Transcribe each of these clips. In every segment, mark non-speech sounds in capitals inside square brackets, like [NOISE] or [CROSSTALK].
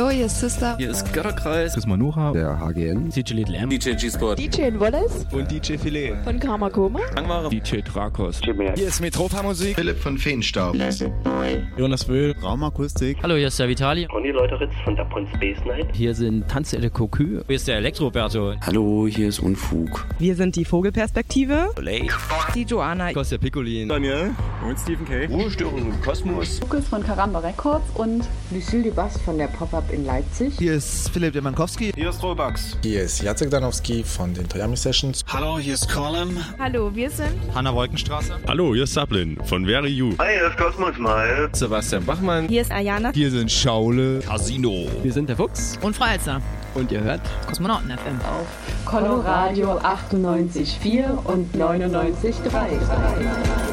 Hallo, hier ist Sister. Hier ist Götterkreis. Hier ist Manuha. Der HGN. DJ Little M. DJ G-Sport. DJ Wallace. Und DJ Filet. Von Karma Koma. Angmare. DJ Drakos. Hier ist Metropa Musik. Philipp von Feenstaub. Jonas Wöhl. Raumakustik. Hallo, hier ist der Vitali. Conny Leuteritz von Dapon Space Night. Hier sind Tanzelle Cocu. Hier ist der Elektroberto. Hallo, hier ist Unfug. Wir sind die Vogelperspektive. Blake. Die Joanna. Kostja Piccolin. Daniel. Und Stephen K. Ruhestörung im Kosmos. Lukas von Karamba Records und Lucille Dubas von der Pop-Up in Leipzig. Hier ist Philipp Demankowski. Hier ist Robax. Hier ist Jacek Danowski von den Toyami Sessions. Hallo, hier ist Colin. Hallo, wir sind Hanna Wolkenstraße. Hallo, hier ist Sablin von Very You. Hi, hier ist Cosmos Mal. Sebastian Bachmann. Hier ist Ayana. Hier sind Schaule. Casino. Wir sind der Fuchs. Und Freizer. Und ihr hört Kosmonauten FM. Auf Coloradio 98,4 und 99,3.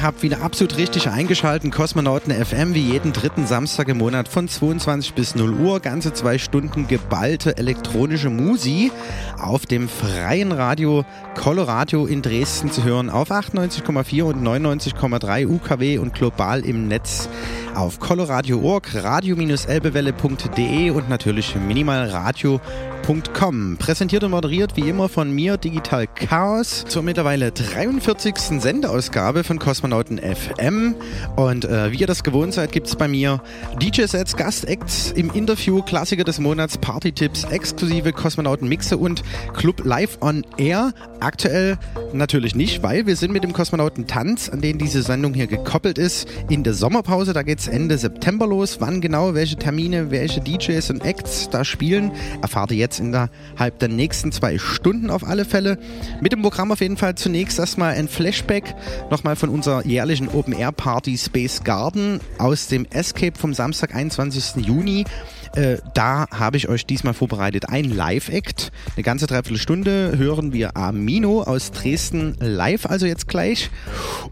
Ihr habt wieder absolut richtig eingeschalten. Kosmonauten FM wie jeden dritten Samstag im Monat von 22 bis 0 Uhr. Ganze zwei Stunden geballte elektronische Musi auf dem freien Radio Coloradio in Dresden zu hören auf 98,4 und 99,3 UKW und global im Netz auf coloradio.org, radio-elbewelle.de und natürlich minimalradio.com. Präsentiert und moderiert wie immer von mir Digital Chaos zur mittlerweile 43. Sendeausgabe von Kosmonauten FM. Und äh, wie ihr das gewohnt seid, gibt es bei mir DJ-Sets, Gastacts im Interview, Klassiker des Monats, Party-Tipps, exklusive Kosmonauten-Mixe und Club Live on Air. Aktuell natürlich nicht, weil wir sind mit dem Kosmonauten-Tanz, an den diese Sendung hier gekoppelt ist, in der Sommerpause. Da geht es Ende September los. Wann genau, welche Termine, welche DJs und Acts da spielen, erfahrt ihr jetzt innerhalb der nächsten zwei Stunden auf alle Fälle. Mit dem Programm auf jeden Fall zunächst erstmal ein Flashback nochmal von unserer jährlichen Open Air Party Space Garden aus dem Escape vom Samstag, 21. Juni. Äh, da habe ich euch diesmal vorbereitet ein Live-Act. Eine ganze Dreiviertelstunde hören wir Amino aus Dresden live, also jetzt gleich.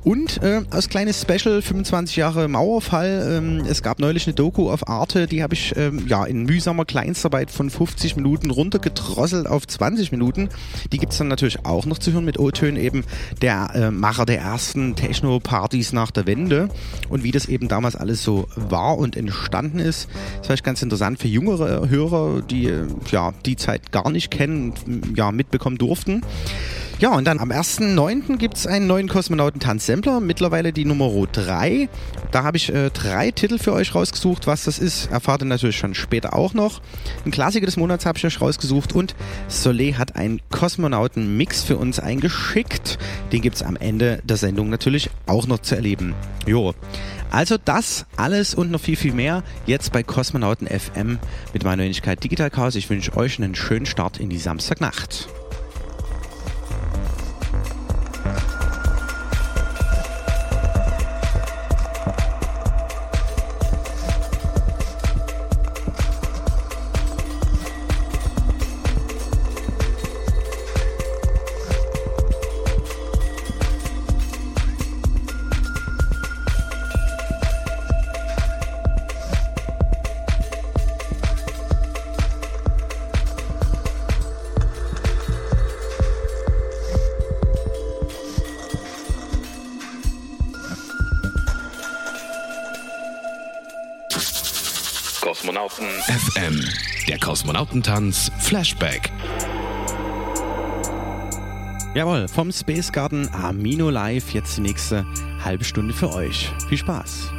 Und äh, als kleines Special 25 Jahre Mauerfall. Ähm, es gab neulich eine Doku auf Arte, die habe ich ähm, ja in mühsamer Kleinstarbeit von 50 Minuten runtergedrosselt auf 20 Minuten. Die gibt es dann natürlich auch noch zu hören mit O-Tönen eben der äh, Macher der ersten Techno-Partys nach der Wende und wie das eben damals alles so war und entstanden ist. Das ist vielleicht ganz interessant für jüngere Hörer, die ja die Zeit gar nicht kennen, ja mitbekommen durften. Ja, und dann am 1.9. gibt es einen neuen Kosmonautentanz-Sampler, mittlerweile die Nummer 3. Da habe ich äh, drei Titel für euch rausgesucht. Was das ist, erfahrt ihr natürlich schon später auch noch. Ein Klassiker des Monats habe ich euch rausgesucht und Soleil hat einen Kosmonauten-Mix für uns eingeschickt. Den gibt es am Ende der Sendung natürlich auch noch zu erleben. Jo. Also das alles und noch viel, viel mehr jetzt bei Kosmonauten FM mit meiner Wenigkeit Digital Chaos. Ich wünsche euch einen schönen Start in die Samstagnacht. Kosmonautentanz Flashback. Jawohl, vom Space Garden Amino Live jetzt die nächste halbe Stunde für euch. Viel Spaß.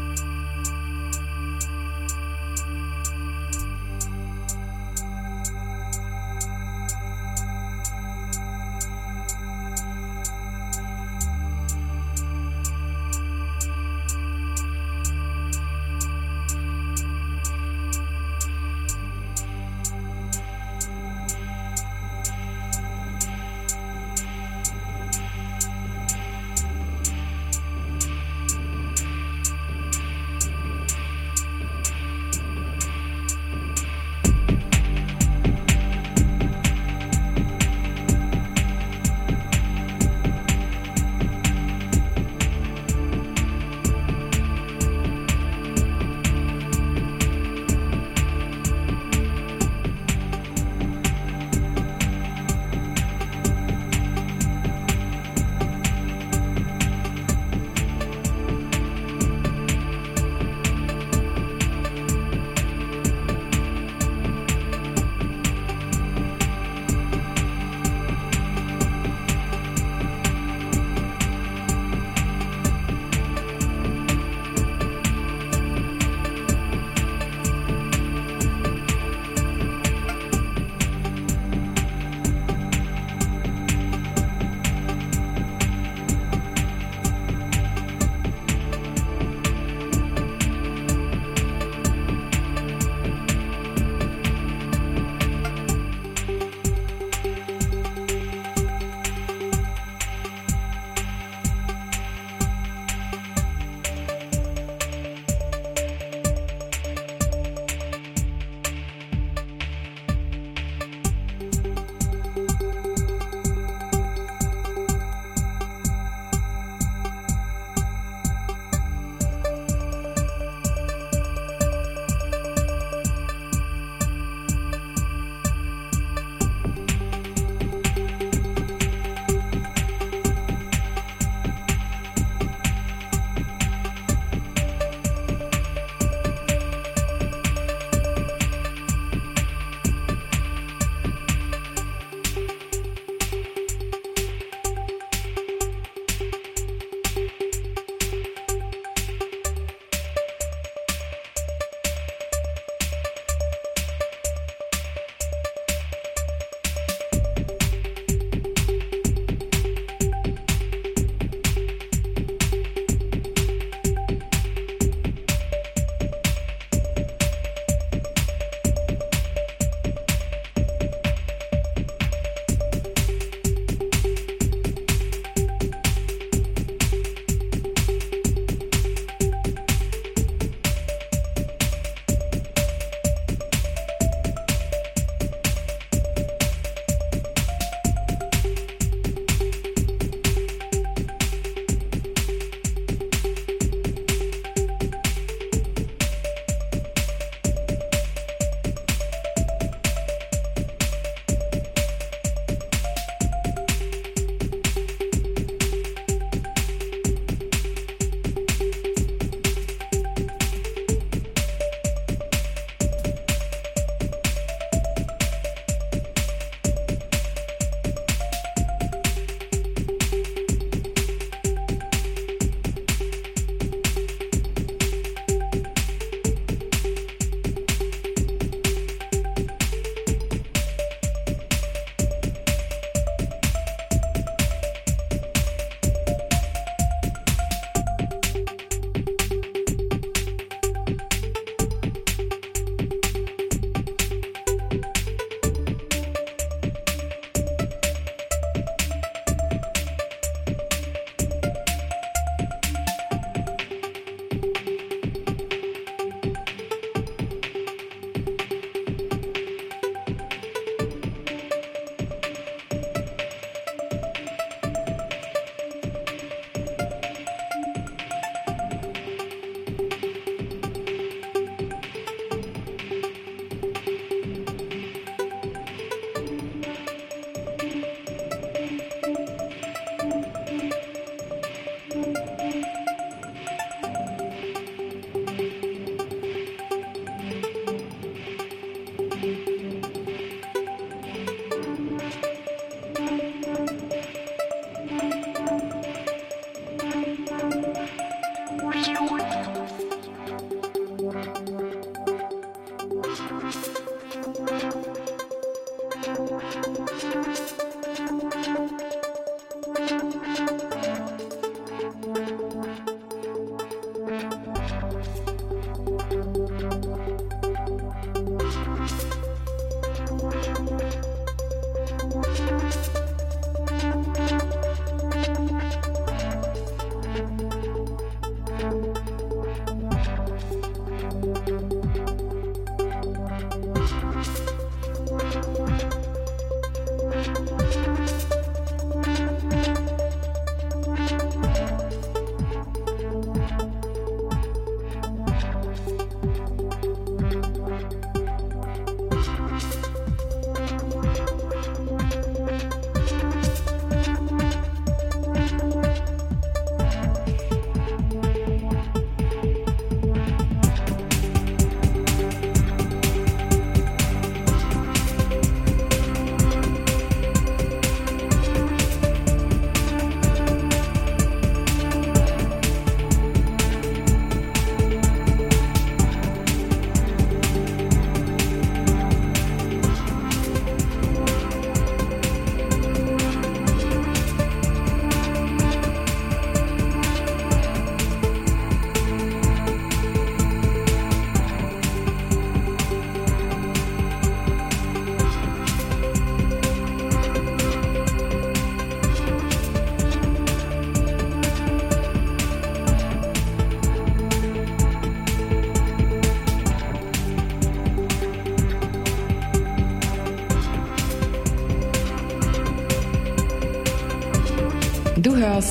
Bye.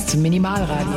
Hörst Minimalradio.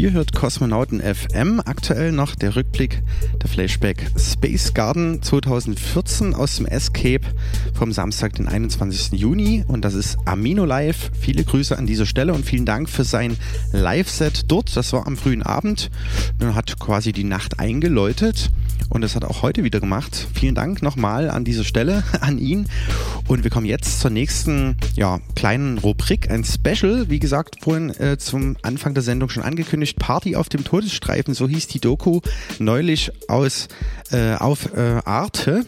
Ihr hört Kosmonauten FM, aktuell noch der Rückblick der Flashback Space Garden 2014 aus dem Escape vom Samstag, den 21. Juni und das ist Amino Live. Viele Grüße an dieser Stelle und vielen Dank für sein Live-Set dort. Das war am frühen Abend, er hat quasi die Nacht eingeläutet und das hat auch heute wieder gemacht. Vielen Dank nochmal an dieser Stelle [LAUGHS] an ihn und wir kommen jetzt zur nächsten ja, kleinen Rubrik, ein Special, wie gesagt, vorhin äh, zum Anfang der Sendung schon angekündigt, Party auf dem Todesstreifen, so hieß die Doku neulich aus äh, auf äh, Arte.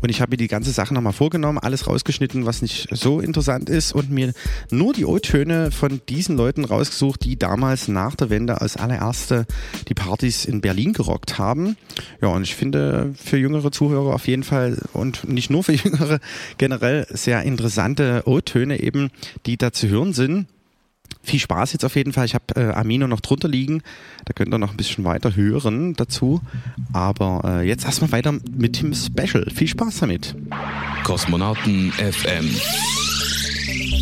Und ich habe mir die ganze Sache nochmal vorgenommen, alles rausgeschnitten, was nicht so interessant ist und mir nur die O-Töne von diesen Leuten rausgesucht, die damals nach der Wende als allererste die Partys in Berlin gerockt haben. Ja, und ich finde für jüngere Zuhörer auf jeden Fall und nicht nur für [LAUGHS] jüngere generell sehr interessante O-Töne eben, die da zu hören sind. Viel Spaß jetzt auf jeden Fall. Ich habe äh, Amino noch drunter liegen. Da könnt ihr noch ein bisschen weiter hören dazu. Aber äh, jetzt erstmal weiter mit dem Special. Viel Spaß damit. Kosmonauten FM.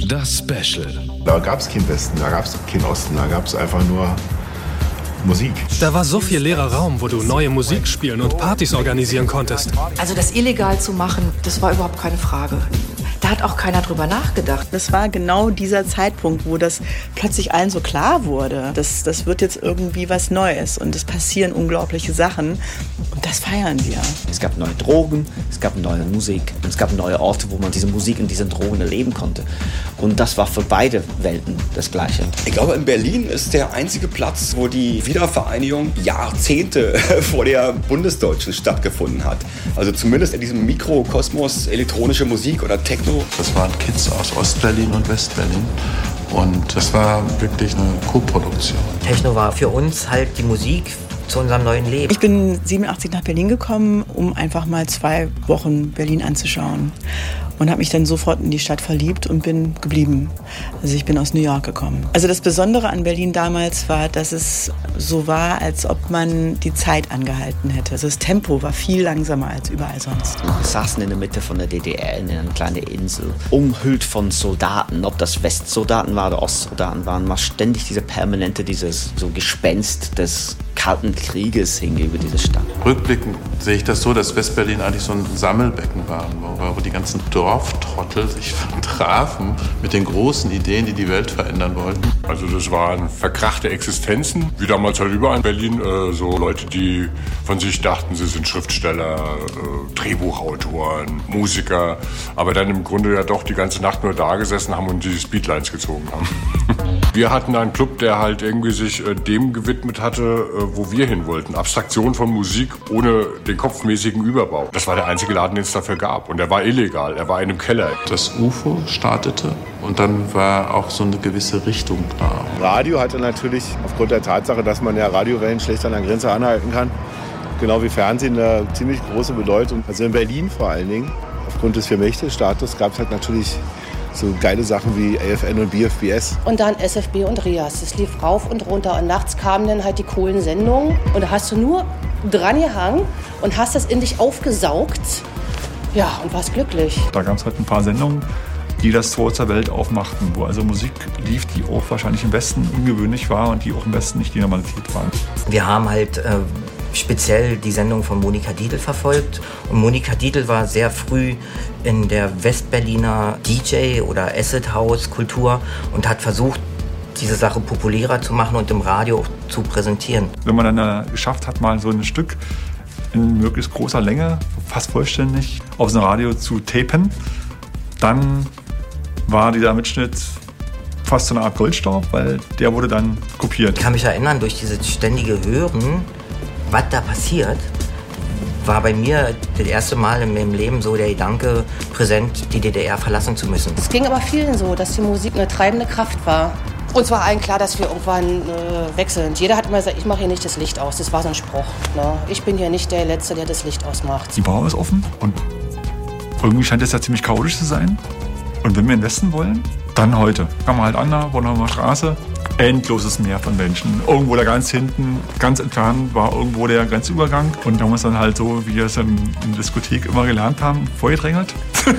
Das Special. Da gab es keinen Westen, da gab es keinen Osten, da gab es einfach nur Musik. Da war so viel leerer Raum, wo du neue Musik spielen und Partys organisieren konntest. Also das illegal zu machen, das war überhaupt keine Frage. Da hat auch keiner drüber nachgedacht. Das war genau dieser Zeitpunkt, wo das plötzlich allen so klar wurde. Das, das wird jetzt irgendwie was Neues und es passieren unglaubliche Sachen und das feiern wir. Es gab neue Drogen, es gab neue Musik und es gab neue Orte, wo man diese Musik und diese Drogen erleben konnte. Und das war für beide Welten das Gleiche. Ich glaube, in Berlin ist der einzige Platz, wo die Wiedervereinigung Jahrzehnte [LAUGHS] vor der Bundesdeutschen stattgefunden hat. Also zumindest in diesem Mikrokosmos elektronische Musik oder Techno das waren Kids aus Ostberlin und Westberlin. Und das war wirklich eine Co-Produktion. Techno war für uns halt die Musik zu unserem neuen Leben. Ich bin 87 nach Berlin gekommen, um einfach mal zwei Wochen Berlin anzuschauen und habe mich dann sofort in die Stadt verliebt und bin geblieben. Also ich bin aus New York gekommen. Also das Besondere an Berlin damals war, dass es so war, als ob man die Zeit angehalten hätte. Also das Tempo war viel langsamer als überall sonst. Wir saßen in der Mitte von der DDR in einer kleinen Insel, umhüllt von Soldaten. Ob das Westsoldaten waren oder Ostsoldaten waren, war ständig diese permanente, dieses so Gespenst des Kalten Krieges hing über diese Stadt. Rückblickend sehe ich das so, dass Westberlin eigentlich so ein Sammelbecken war, wo die ganzen Dorftrottel sich trafen mit den großen Ideen, die die Welt verändern wollten. Also das waren verkrachte Existenzen, wie damals halt überall in Berlin, äh, so Leute, die von sich dachten, sie sind Schriftsteller, äh, Drehbuchautoren, Musiker, aber dann im Grunde ja doch die ganze Nacht nur da gesessen haben und die Speedlines gezogen haben. [LAUGHS] Wir hatten einen Club, der halt irgendwie sich äh, dem gewidmet hatte, äh, wo wir hin wollten. Abstraktion von Musik ohne den kopfmäßigen Überbau. Das war der einzige Laden, den es dafür gab. Und der war illegal. Er war in einem Keller. Das UFO startete und dann war auch so eine gewisse Richtung klar. Radio hatte natürlich aufgrund der Tatsache, dass man ja Radiowellen schlecht an der Grenze anhalten kann, genau wie Fernsehen eine ziemlich große Bedeutung. Also in Berlin vor allen Dingen, aufgrund des Vier-Mächte-Status, gab es halt natürlich so geile Sachen wie AFN und BFBS. Und dann SFB und Rias. Das lief rauf und runter. Und nachts kamen dann halt die coolen Sendungen. Und da hast du nur dran gehangen und hast das in dich aufgesaugt. Ja, und warst glücklich. Da gab es halt ein paar Sendungen, die das Tor zur Welt aufmachten, wo also Musik lief, die auch wahrscheinlich im Westen ungewöhnlich war und die auch im Westen nicht die Normalität war. Wir haben halt äh, speziell die Sendung von Monika Diedl verfolgt. Und Monika Diedl war sehr früh in der Westberliner DJ- oder Acid-House-Kultur und hat versucht, diese Sache populärer zu machen und im Radio zu präsentieren. Wenn man dann äh, geschafft hat, mal so ein Stück in möglichst großer Länge, fast vollständig, auf einem Radio zu tapen, dann war dieser Mitschnitt fast so eine Art Goldstaub, weil der wurde dann kopiert. Ich kann mich erinnern, durch dieses ständige Hören, was da passiert, war bei mir das erste Mal in meinem Leben so der Gedanke präsent, die DDR verlassen zu müssen. Es ging aber vielen so, dass die Musik eine treibende Kraft war. Uns war allen klar, dass wir irgendwann äh, wechseln. Jeder hat immer gesagt, ich mache hier nicht das Licht aus. Das war so ein Spruch. Ne? Ich bin hier nicht der Letzte, der das Licht ausmacht. Die Bar ist offen und irgendwie scheint es ja ziemlich chaotisch zu sein. Und wenn wir in den Westen wollen, dann heute. Kann man halt an der Bornholmer Straße, endloses Meer von Menschen. Irgendwo da ganz hinten, ganz entfernt war irgendwo der Grenzübergang. Und da haben wir uns dann halt so, wie wir es in, in der Diskothek immer gelernt haben, vorgedrängelt. [LAUGHS]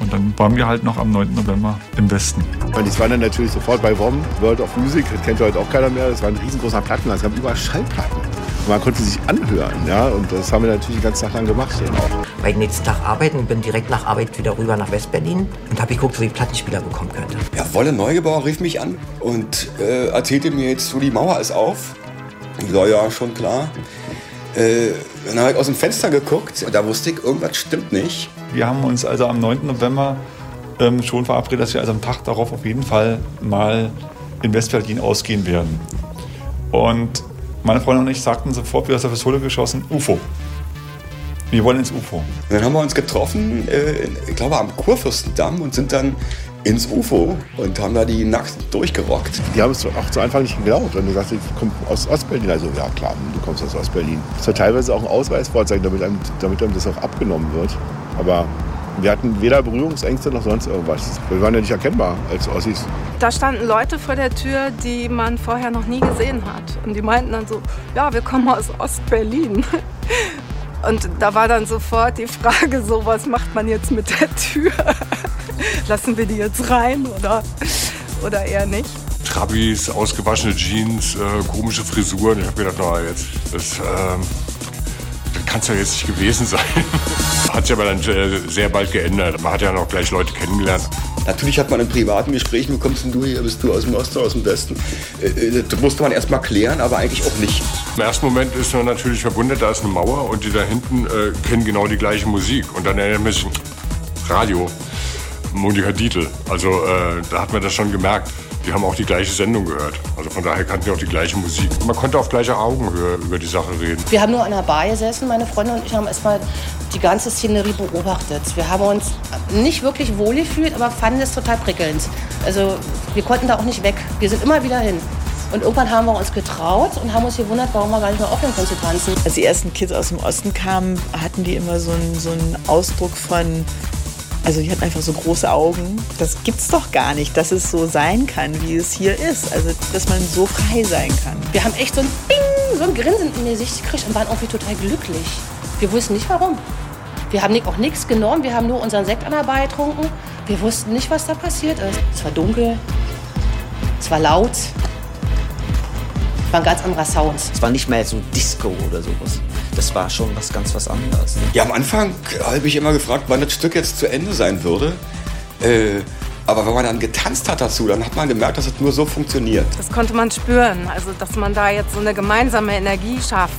Und dann waren wir halt noch am 9. November im Westen. Und ich war dann natürlich sofort bei WOM, World of Music, das kennt heute auch keiner mehr. Das war ein riesengroßer Platten, es gab überall Schallplatten. Und man konnte sich anhören, ja, und das haben wir natürlich den ganzen Tag lang gemacht. Eben auch. Weil ich nächsten Tag arbeiten, bin direkt nach Arbeit wieder rüber nach Westberlin und habe geguckt, wo ich Plattenspieler bekommen könnte. Ja, Wolle Neugebauer rief mich an und äh, erzählte mir jetzt, so die Mauer ist auf. Ich sag, ja, schon klar. Äh, dann habe ich aus dem Fenster geguckt und da wusste ich, irgendwas stimmt nicht. Wir haben uns also am 9. November ähm, schon verabredet, dass wir also am Tag darauf auf jeden Fall mal in Westberlin ausgehen werden. Und meine Freundin und ich sagten sofort, wie aus der Pistole geschossen, UFO. Wir wollen ins UFO. Dann haben wir uns getroffen, äh, ich glaube am Kurfürstendamm und sind dann ins UFO und haben da die nackt durchgerockt. Die haben es auch zu Anfang nicht geglaubt. Und du sagst, ich komme aus Ostberlin. Also, ja klar, du kommst aus Ostberlin. Das war teilweise auch ein Ausweisvorzeichen, damit einem, damit einem das auch abgenommen wird. Aber wir hatten weder Berührungsängste noch sonst irgendwas. Wir waren ja nicht erkennbar als Ossis. Da standen Leute vor der Tür, die man vorher noch nie gesehen hat. Und die meinten dann so, ja, wir kommen aus Ostberlin. Und da war dann sofort die Frage so, was macht man jetzt mit der Tür? [LAUGHS] Lassen wir die jetzt rein oder, oder eher nicht? Trabis, ausgewaschene Jeans, äh, komische Frisuren. Ich habe gedacht, na jetzt, das, ähm, das kann es ja jetzt nicht gewesen [LAUGHS] sein. Hat sich aber dann äh, sehr bald geändert. Man hat ja noch gleich Leute kennengelernt. Natürlich hat man in privaten Gesprächen, wo kommst denn du hier? Bist du aus dem Osten aus dem Westen? Äh, Das musste man erst mal klären, aber eigentlich auch nicht. Im ersten Moment ist man natürlich verwundert, da ist eine Mauer und die da hinten äh, kennen genau die gleiche Musik. Und dann erinnert man sich, Radio, Monika Dietl. Also äh, da hat man das schon gemerkt. Die haben auch die gleiche Sendung gehört. Also von daher kannten die auch die gleiche Musik. Man konnte auf gleicher Augenhöhe über die Sache reden. Wir haben nur an der Bar gesessen, meine Freundin und ich haben erstmal die ganze Szenerie beobachtet. Wir haben uns nicht wirklich wohl gefühlt, aber fanden es total prickelnd. Also wir konnten da auch nicht weg. Wir sind immer wieder hin. Und irgendwann haben wir uns getraut und haben uns gewundert, warum wir gar nicht mehr aufhören können zu tanzen. Als die ersten Kids aus dem Osten kamen, hatten die immer so einen, so einen Ausdruck von, also die hatten einfach so große Augen. Das gibt's doch gar nicht, dass es so sein kann, wie es hier ist. Also, dass man so frei sein kann. Wir haben echt so ein Bing, so ein Grinsen in die Sicht gekriegt und waren irgendwie total glücklich. Wir wussten nicht warum. Wir haben auch nichts genommen, wir haben nur unseren Sekt an der Bar getrunken. Wir wussten nicht, was da passiert ist. Es war dunkel, es war laut, es war ein ganz anderer Sound. Es war nicht mehr so Disco oder sowas. Das war schon was ganz was anderes. Ja, am Anfang habe ich immer gefragt, wann das Stück jetzt zu Ende sein würde. Äh, aber wenn man dann getanzt hat dazu, dann hat man gemerkt, dass es nur so funktioniert. Das konnte man spüren, also dass man da jetzt so eine gemeinsame Energie schafft,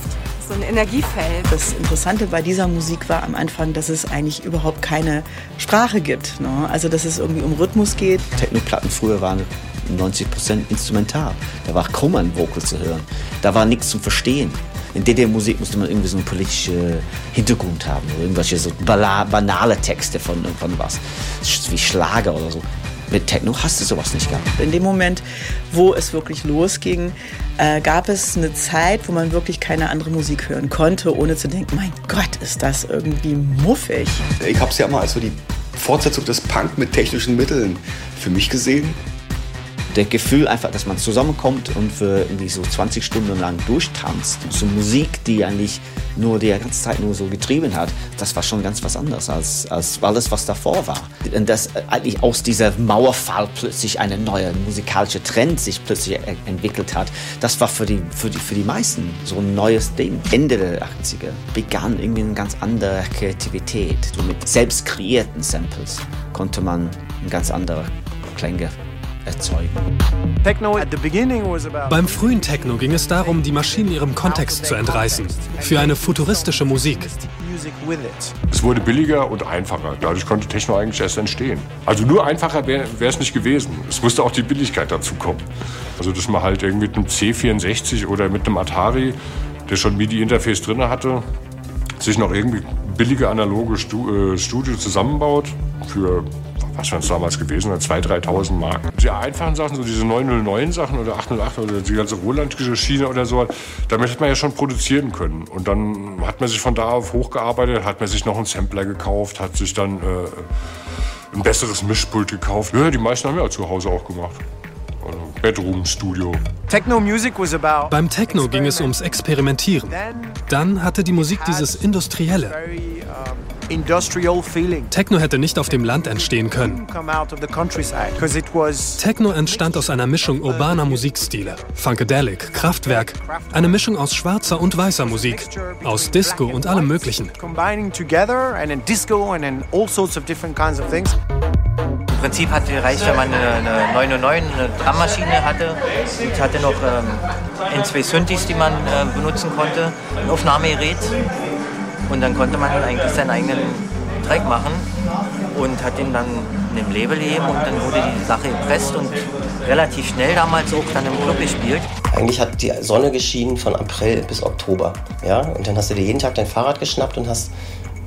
so ein Energiefeld. Das Interessante bei dieser Musik war am Anfang, dass es eigentlich überhaupt keine Sprache gibt. Ne? Also dass es irgendwie um Rhythmus geht. Technoplatten früher waren 90% instrumental. Da war kaum ein Vocal zu hören. Da war nichts zum Verstehen. In DDR-Musik musste man irgendwie so einen politischen Hintergrund haben. Oder irgendwelche so banale Texte von, von was. Wie Schlager oder so. Mit Techno hast du sowas nicht gehabt. In dem Moment, wo es wirklich losging, äh, gab es eine Zeit, wo man wirklich keine andere Musik hören konnte, ohne zu denken, mein Gott, ist das irgendwie muffig. Ich habe es ja mal als so die Fortsetzung des Punk mit technischen Mitteln für mich gesehen. Der Gefühl einfach, dass man zusammenkommt und für irgendwie so 20 Stunden lang durchtanzt. So Musik, die eigentlich nur die ganze Zeit nur so getrieben hat, das war schon ganz was anderes als, als alles, was davor war. Und dass eigentlich aus dieser Mauerfall plötzlich eine neue musikalische Trend sich plötzlich e- entwickelt hat, das war für die, für die, für die meisten so ein neues Ding. Ende der 80er begann irgendwie eine ganz andere Kreativität. So mit selbst kreierten Samples konnte man eine ganz andere Klänge erzeugen. Beim frühen Techno ging es darum, die Maschinen ihrem Kontext zu entreißen. Für eine futuristische Musik. Es wurde billiger und einfacher. Dadurch konnte Techno eigentlich erst entstehen. Also nur einfacher wäre es nicht gewesen. Es musste auch die Billigkeit dazu kommen. Also dass man halt irgendwie mit einem C64 oder mit einem Atari, der schon MIDI-Interface drin hatte, sich noch irgendwie billige analoge äh, Studio zusammenbaut für was waren es damals gewesen, 2.000, 3.000 Mark. Die einfachen Sachen, so diese 909 Sachen oder 808 oder die ganze Roland-Schiene Schiene oder so, damit hat man ja schon produzieren können. Und dann hat man sich von da auf hochgearbeitet, hat man sich noch einen Sampler gekauft, hat sich dann äh, ein besseres Mischpult gekauft. Ja, die meisten haben ja zu Hause auch gemacht. Also Bedroom-Studio. Beim Techno ging es ums Experimentieren. Dann hatte die Musik dieses Industrielle. Industrial feeling. Techno hätte nicht auf dem Land entstehen können. Techno entstand aus einer Mischung urbaner Musikstile. Funkadelic, Kraftwerk, eine Mischung aus schwarzer und weißer Musik, aus Disco und allem Möglichen. combining together and then disco and then all sorts of different kinds of things. Im Prinzip hat gereicht, wenn man eine, eine 909, eine Drummaschine hatte. Ich hatte noch ähm, ein, zwei Synthes, die man äh, benutzen konnte, ein Aufnahmegerät. Und dann konnte man eigentlich seinen eigenen Track machen und hat den dann in einem Label gegeben und dann wurde die Sache gepresst und relativ schnell damals auch dann im Club gespielt. Eigentlich hat die Sonne geschienen von April bis Oktober. Ja? Und dann hast du dir jeden Tag dein Fahrrad geschnappt und hast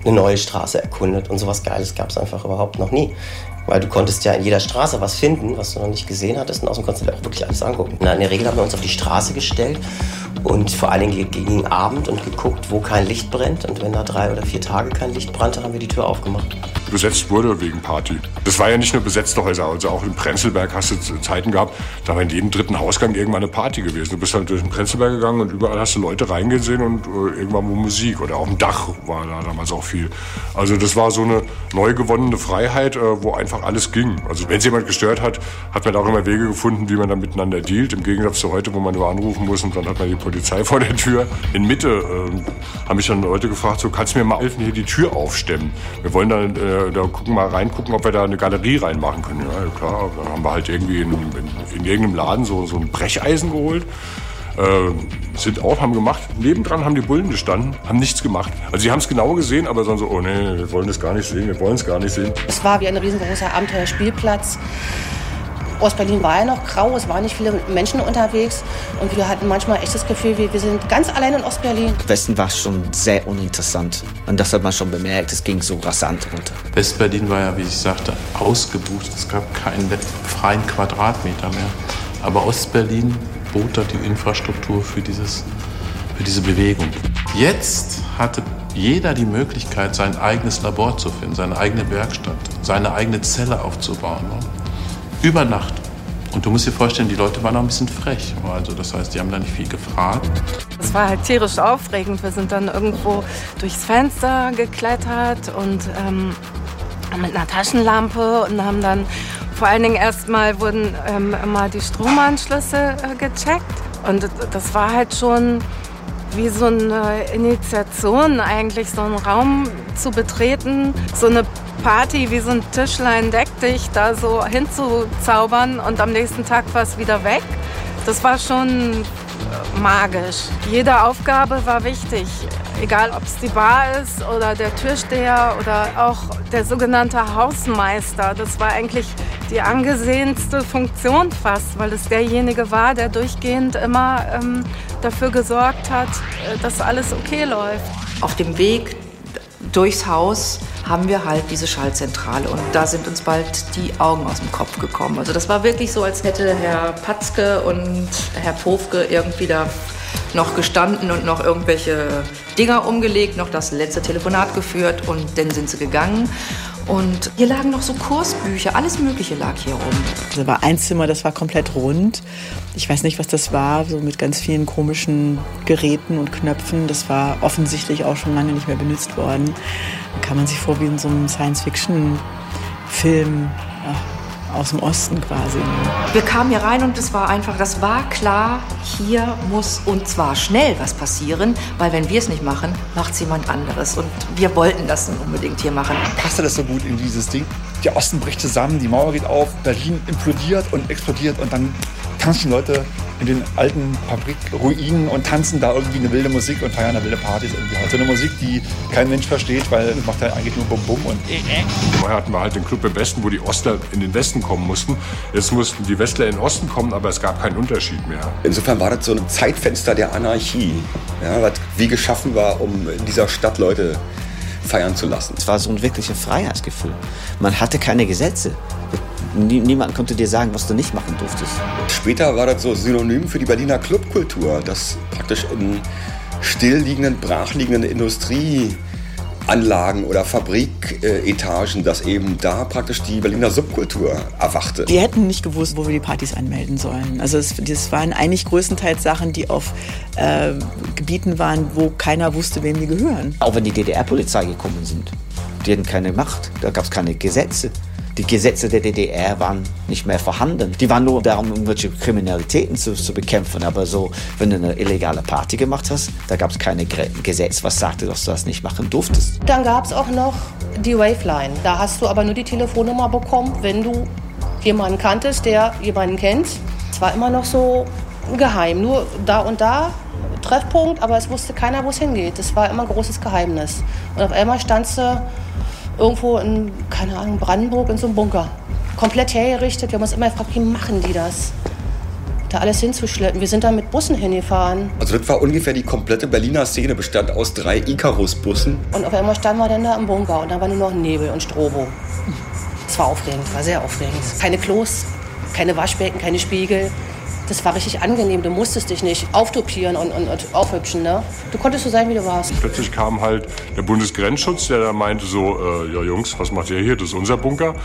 eine neue Straße erkundet. Und sowas Geiles gab es einfach überhaupt noch nie. Weil du konntest ja in jeder Straße was finden, was du noch nicht gesehen hattest. Und außerdem konntest du dir auch wirklich alles angucken. Na, in der Regel haben wir uns auf die Straße gestellt und vor allen Dingen gegen Abend und geguckt, wo kein Licht brennt. Und wenn da drei oder vier Tage kein Licht brannte, haben wir die Tür aufgemacht. Besetzt wurde wegen Party. Das war ja nicht nur besetzte Häuser, also auch in Prenzlberg hast du Zeiten gehabt, da war in jedem dritten Hausgang irgendwann eine Party gewesen. Du bist halt durch den Prenzlberg gegangen und überall hast du Leute reingesehen und äh, irgendwann wo Musik oder auf dem Dach war da damals auch viel. Also das war so eine neu gewonnene Freiheit, äh, wo einfach alles ging. Also wenn es jemand gestört hat, hat man da auch immer Wege gefunden, wie man dann miteinander dealt. Im Gegensatz zu heute, wo man nur anrufen muss und dann hat man die Polizei [LAUGHS] vor der Tür. In Mitte äh, haben mich dann Leute gefragt, so kannst du mir mal helfen, hier die Tür aufstemmen. Wir wollen dann äh, da gucken, mal reingucken, ob wir da eine Galerie reinmachen können. Ja, klar, dann haben wir halt irgendwie in, in, in irgendeinem Laden so, so ein Brecheisen geholt. Äh, sind auf, haben gemacht. Nebendran haben die Bullen gestanden, haben nichts gemacht. Also sie haben es genau gesehen, aber dann so, oh nee, wir wollen das gar nicht sehen, wir wollen es gar nicht sehen. Es war wie ein riesengroßer Abenteuerspielplatz. Ostberlin war ja noch grau, es waren nicht viele Menschen unterwegs und wir hatten manchmal echt das Gefühl, wir, wir sind ganz allein in Ostberlin. Westen war schon sehr uninteressant. Und das hat man schon bemerkt, es ging so rasant runter. Westberlin war ja, wie ich sagte, ausgebucht. Es gab keinen freien Quadratmeter mehr. Aber Ostberlin bot da die Infrastruktur für, dieses, für diese Bewegung. Jetzt hatte jeder die Möglichkeit, sein eigenes Labor zu finden, seine eigene Werkstatt, seine eigene Zelle aufzubauen. Über Nacht. Und du musst dir vorstellen, die Leute waren auch ein bisschen frech. Also das heißt, die haben da nicht viel gefragt. Es war halt tierisch aufregend. Wir sind dann irgendwo durchs Fenster geklettert und ähm, mit einer Taschenlampe und haben dann vor allen Dingen erstmal wurden ähm, immer die Stromanschlüsse äh, gecheckt. Und das war halt schon wie so eine Initiation, eigentlich so einen Raum zu betreten, so eine Party wie so ein Tischlein deck dich da so hinzuzaubern und am nächsten Tag war es wieder weg. Das war schon magisch. Jede Aufgabe war wichtig. Egal, ob es die Bar ist oder der Türsteher oder auch der sogenannte Hausmeister. Das war eigentlich die angesehenste Funktion fast, weil es derjenige war, der durchgehend immer ähm, dafür gesorgt hat, dass alles okay läuft. Auf dem Weg durchs Haus haben wir halt diese Schaltzentrale und da sind uns bald die Augen aus dem Kopf gekommen. Also das war wirklich so, als hätte Herr Patzke und Herr Pofke irgendwie da noch gestanden und noch irgendwelche Dinger umgelegt, noch das letzte Telefonat geführt und dann sind sie gegangen. Und hier lagen noch so Kursbücher, alles Mögliche lag hier rum. Da war ein Zimmer, das war komplett rund. Ich weiß nicht, was das war, so mit ganz vielen komischen Geräten und Knöpfen. Das war offensichtlich auch schon lange nicht mehr benutzt worden. Da kann man sich vor wie in so einem Science-Fiction-Film aus dem Osten quasi. Wir kamen hier rein und es war einfach, das war klar, hier muss und zwar schnell was passieren, weil wenn wir es nicht machen, macht es jemand anderes. Und wir wollten das unbedingt hier machen. Passte das so gut in dieses Ding? Der Osten bricht zusammen, die Mauer geht auf, Berlin implodiert und explodiert und dann tanzen Leute in den alten Fabrikruinen und tanzen da irgendwie eine wilde Musik und feiern eine wilde Partys irgendwie halt. So eine Musik, die kein Mensch versteht, weil es macht halt eigentlich nur Bum Bum und Vorher hatten wir halt den Club im Westen, wo die Ostler in den Westen kommen mussten. Jetzt mussten die Westler in den Osten kommen, aber es gab keinen Unterschied mehr. Insofern war das so ein Zeitfenster der Anarchie, ja, was wie geschaffen war, um in dieser Stadt Leute feiern zu lassen. Es war so ein wirkliches Freiheitsgefühl. Man hatte keine Gesetze. Niemand konnte dir sagen, was du nicht machen durftest. Später war das so synonym für die Berliner Clubkultur, dass praktisch in stillliegenden, brachliegenden Industrieanlagen oder Fabriketagen, dass eben da praktisch die Berliner Subkultur erwachte. Die hätten nicht gewusst, wo wir die Partys anmelden sollen. Also es, das waren eigentlich größtenteils Sachen, die auf äh, Gebieten waren, wo keiner wusste, wem die gehören. Auch wenn die DDR-Polizei gekommen sind. Die hatten keine Macht, da gab es keine Gesetze. Die Gesetze der DDR waren nicht mehr vorhanden. Die waren nur darum, irgendwelche Kriminalitäten zu, zu bekämpfen. Aber so, wenn du eine illegale Party gemacht hast, da gab es keine Gesetz, was sagte, dass du das nicht machen durftest. Dann gab es auch noch die Waveline. Da hast du aber nur die Telefonnummer bekommen, wenn du jemanden kanntest, der jemanden kennt. Es war immer noch so geheim. Nur da und da Treffpunkt, aber es wusste keiner, wo es hingeht. Das war immer ein großes Geheimnis. Und auf einmal standst du irgendwo in, keine Ahnung, Brandenburg in so einem Bunker. Komplett hergerichtet. Wir haben uns immer gefragt, wie machen die das? Da alles hinzuschleppen. Wir sind da mit Bussen hingefahren. Also das war ungefähr die komplette Berliner Szene, bestand aus drei Icarus-Bussen. Und auf einmal standen wir dann da im Bunker und da war nur noch Nebel und Strobo. Es war aufregend, war sehr aufregend. Keine Klos, keine Waschbecken, keine Spiegel. Das war richtig angenehm. Du musstest dich nicht auftopieren und, und, und aufhübschen. Ne? Du konntest so sein, wie du warst. Plötzlich kam halt der Bundesgrenzschutz, der da meinte so, äh, ja Jungs, was macht ihr hier? Das ist unser Bunker.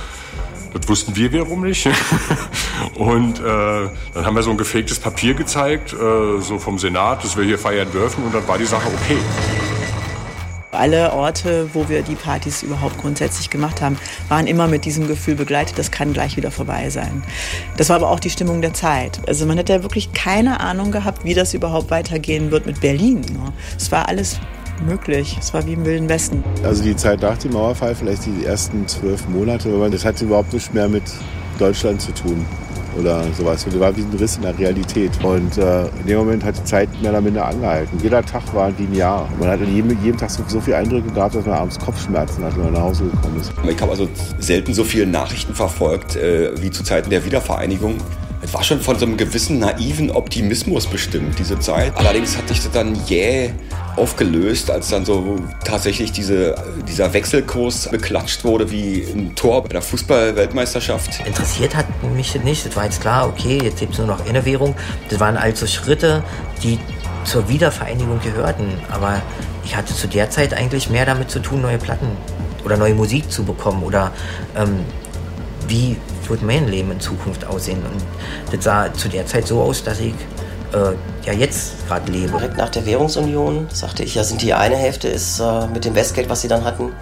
Das wussten wir wiederum nicht. [LAUGHS] und äh, dann haben wir so ein gefegtes Papier gezeigt, äh, so vom Senat, dass wir hier feiern dürfen. Und dann war die Sache okay. Alle Orte, wo wir die Partys überhaupt grundsätzlich gemacht haben, waren immer mit diesem Gefühl begleitet, das kann gleich wieder vorbei sein. Das war aber auch die Stimmung der Zeit. Also man hat ja wirklich keine Ahnung gehabt, wie das überhaupt weitergehen wird mit Berlin. Es war alles möglich. Es war wie im Wilden Westen. Also die Zeit nach dem Mauerfall, vielleicht die ersten zwölf Monate, das hatte überhaupt nichts mehr mit Deutschland zu tun oder sowas. Und das war wie ein Riss in der Realität. Und äh, in dem Moment hat die Zeit mehr oder minder angehalten. Jeder Tag war linear. Man hat an jedem, jedem Tag so, so viele Eindrücke gehabt, dass man abends Kopfschmerzen hatte, wenn man nach Hause gekommen ist. Ich habe also selten so viele Nachrichten verfolgt äh, wie zu Zeiten der Wiedervereinigung. Es war schon von so einem gewissen naiven Optimismus bestimmt, diese Zeit. Allerdings hat sich das dann jäh aufgelöst, als dann so tatsächlich diese, dieser Wechselkurs beklatscht wurde wie ein Tor bei der Fußball-Weltmeisterschaft. Interessiert hat mich das nicht. Das war jetzt klar, okay, jetzt gibt es nur noch eine Währung. Das waren also Schritte, die zur Wiedervereinigung gehörten. Aber ich hatte zu der Zeit eigentlich mehr damit zu tun, neue Platten oder neue Musik zu bekommen oder ähm, wie wird mein Leben in Zukunft aussehen. Und das sah zu der Zeit so aus, dass ich äh, ja jetzt gerade lebe. Direkt nach der Währungsunion sagte ich, ja, sind die eine Hälfte ist äh, mit dem Westgeld, was sie dann hatten,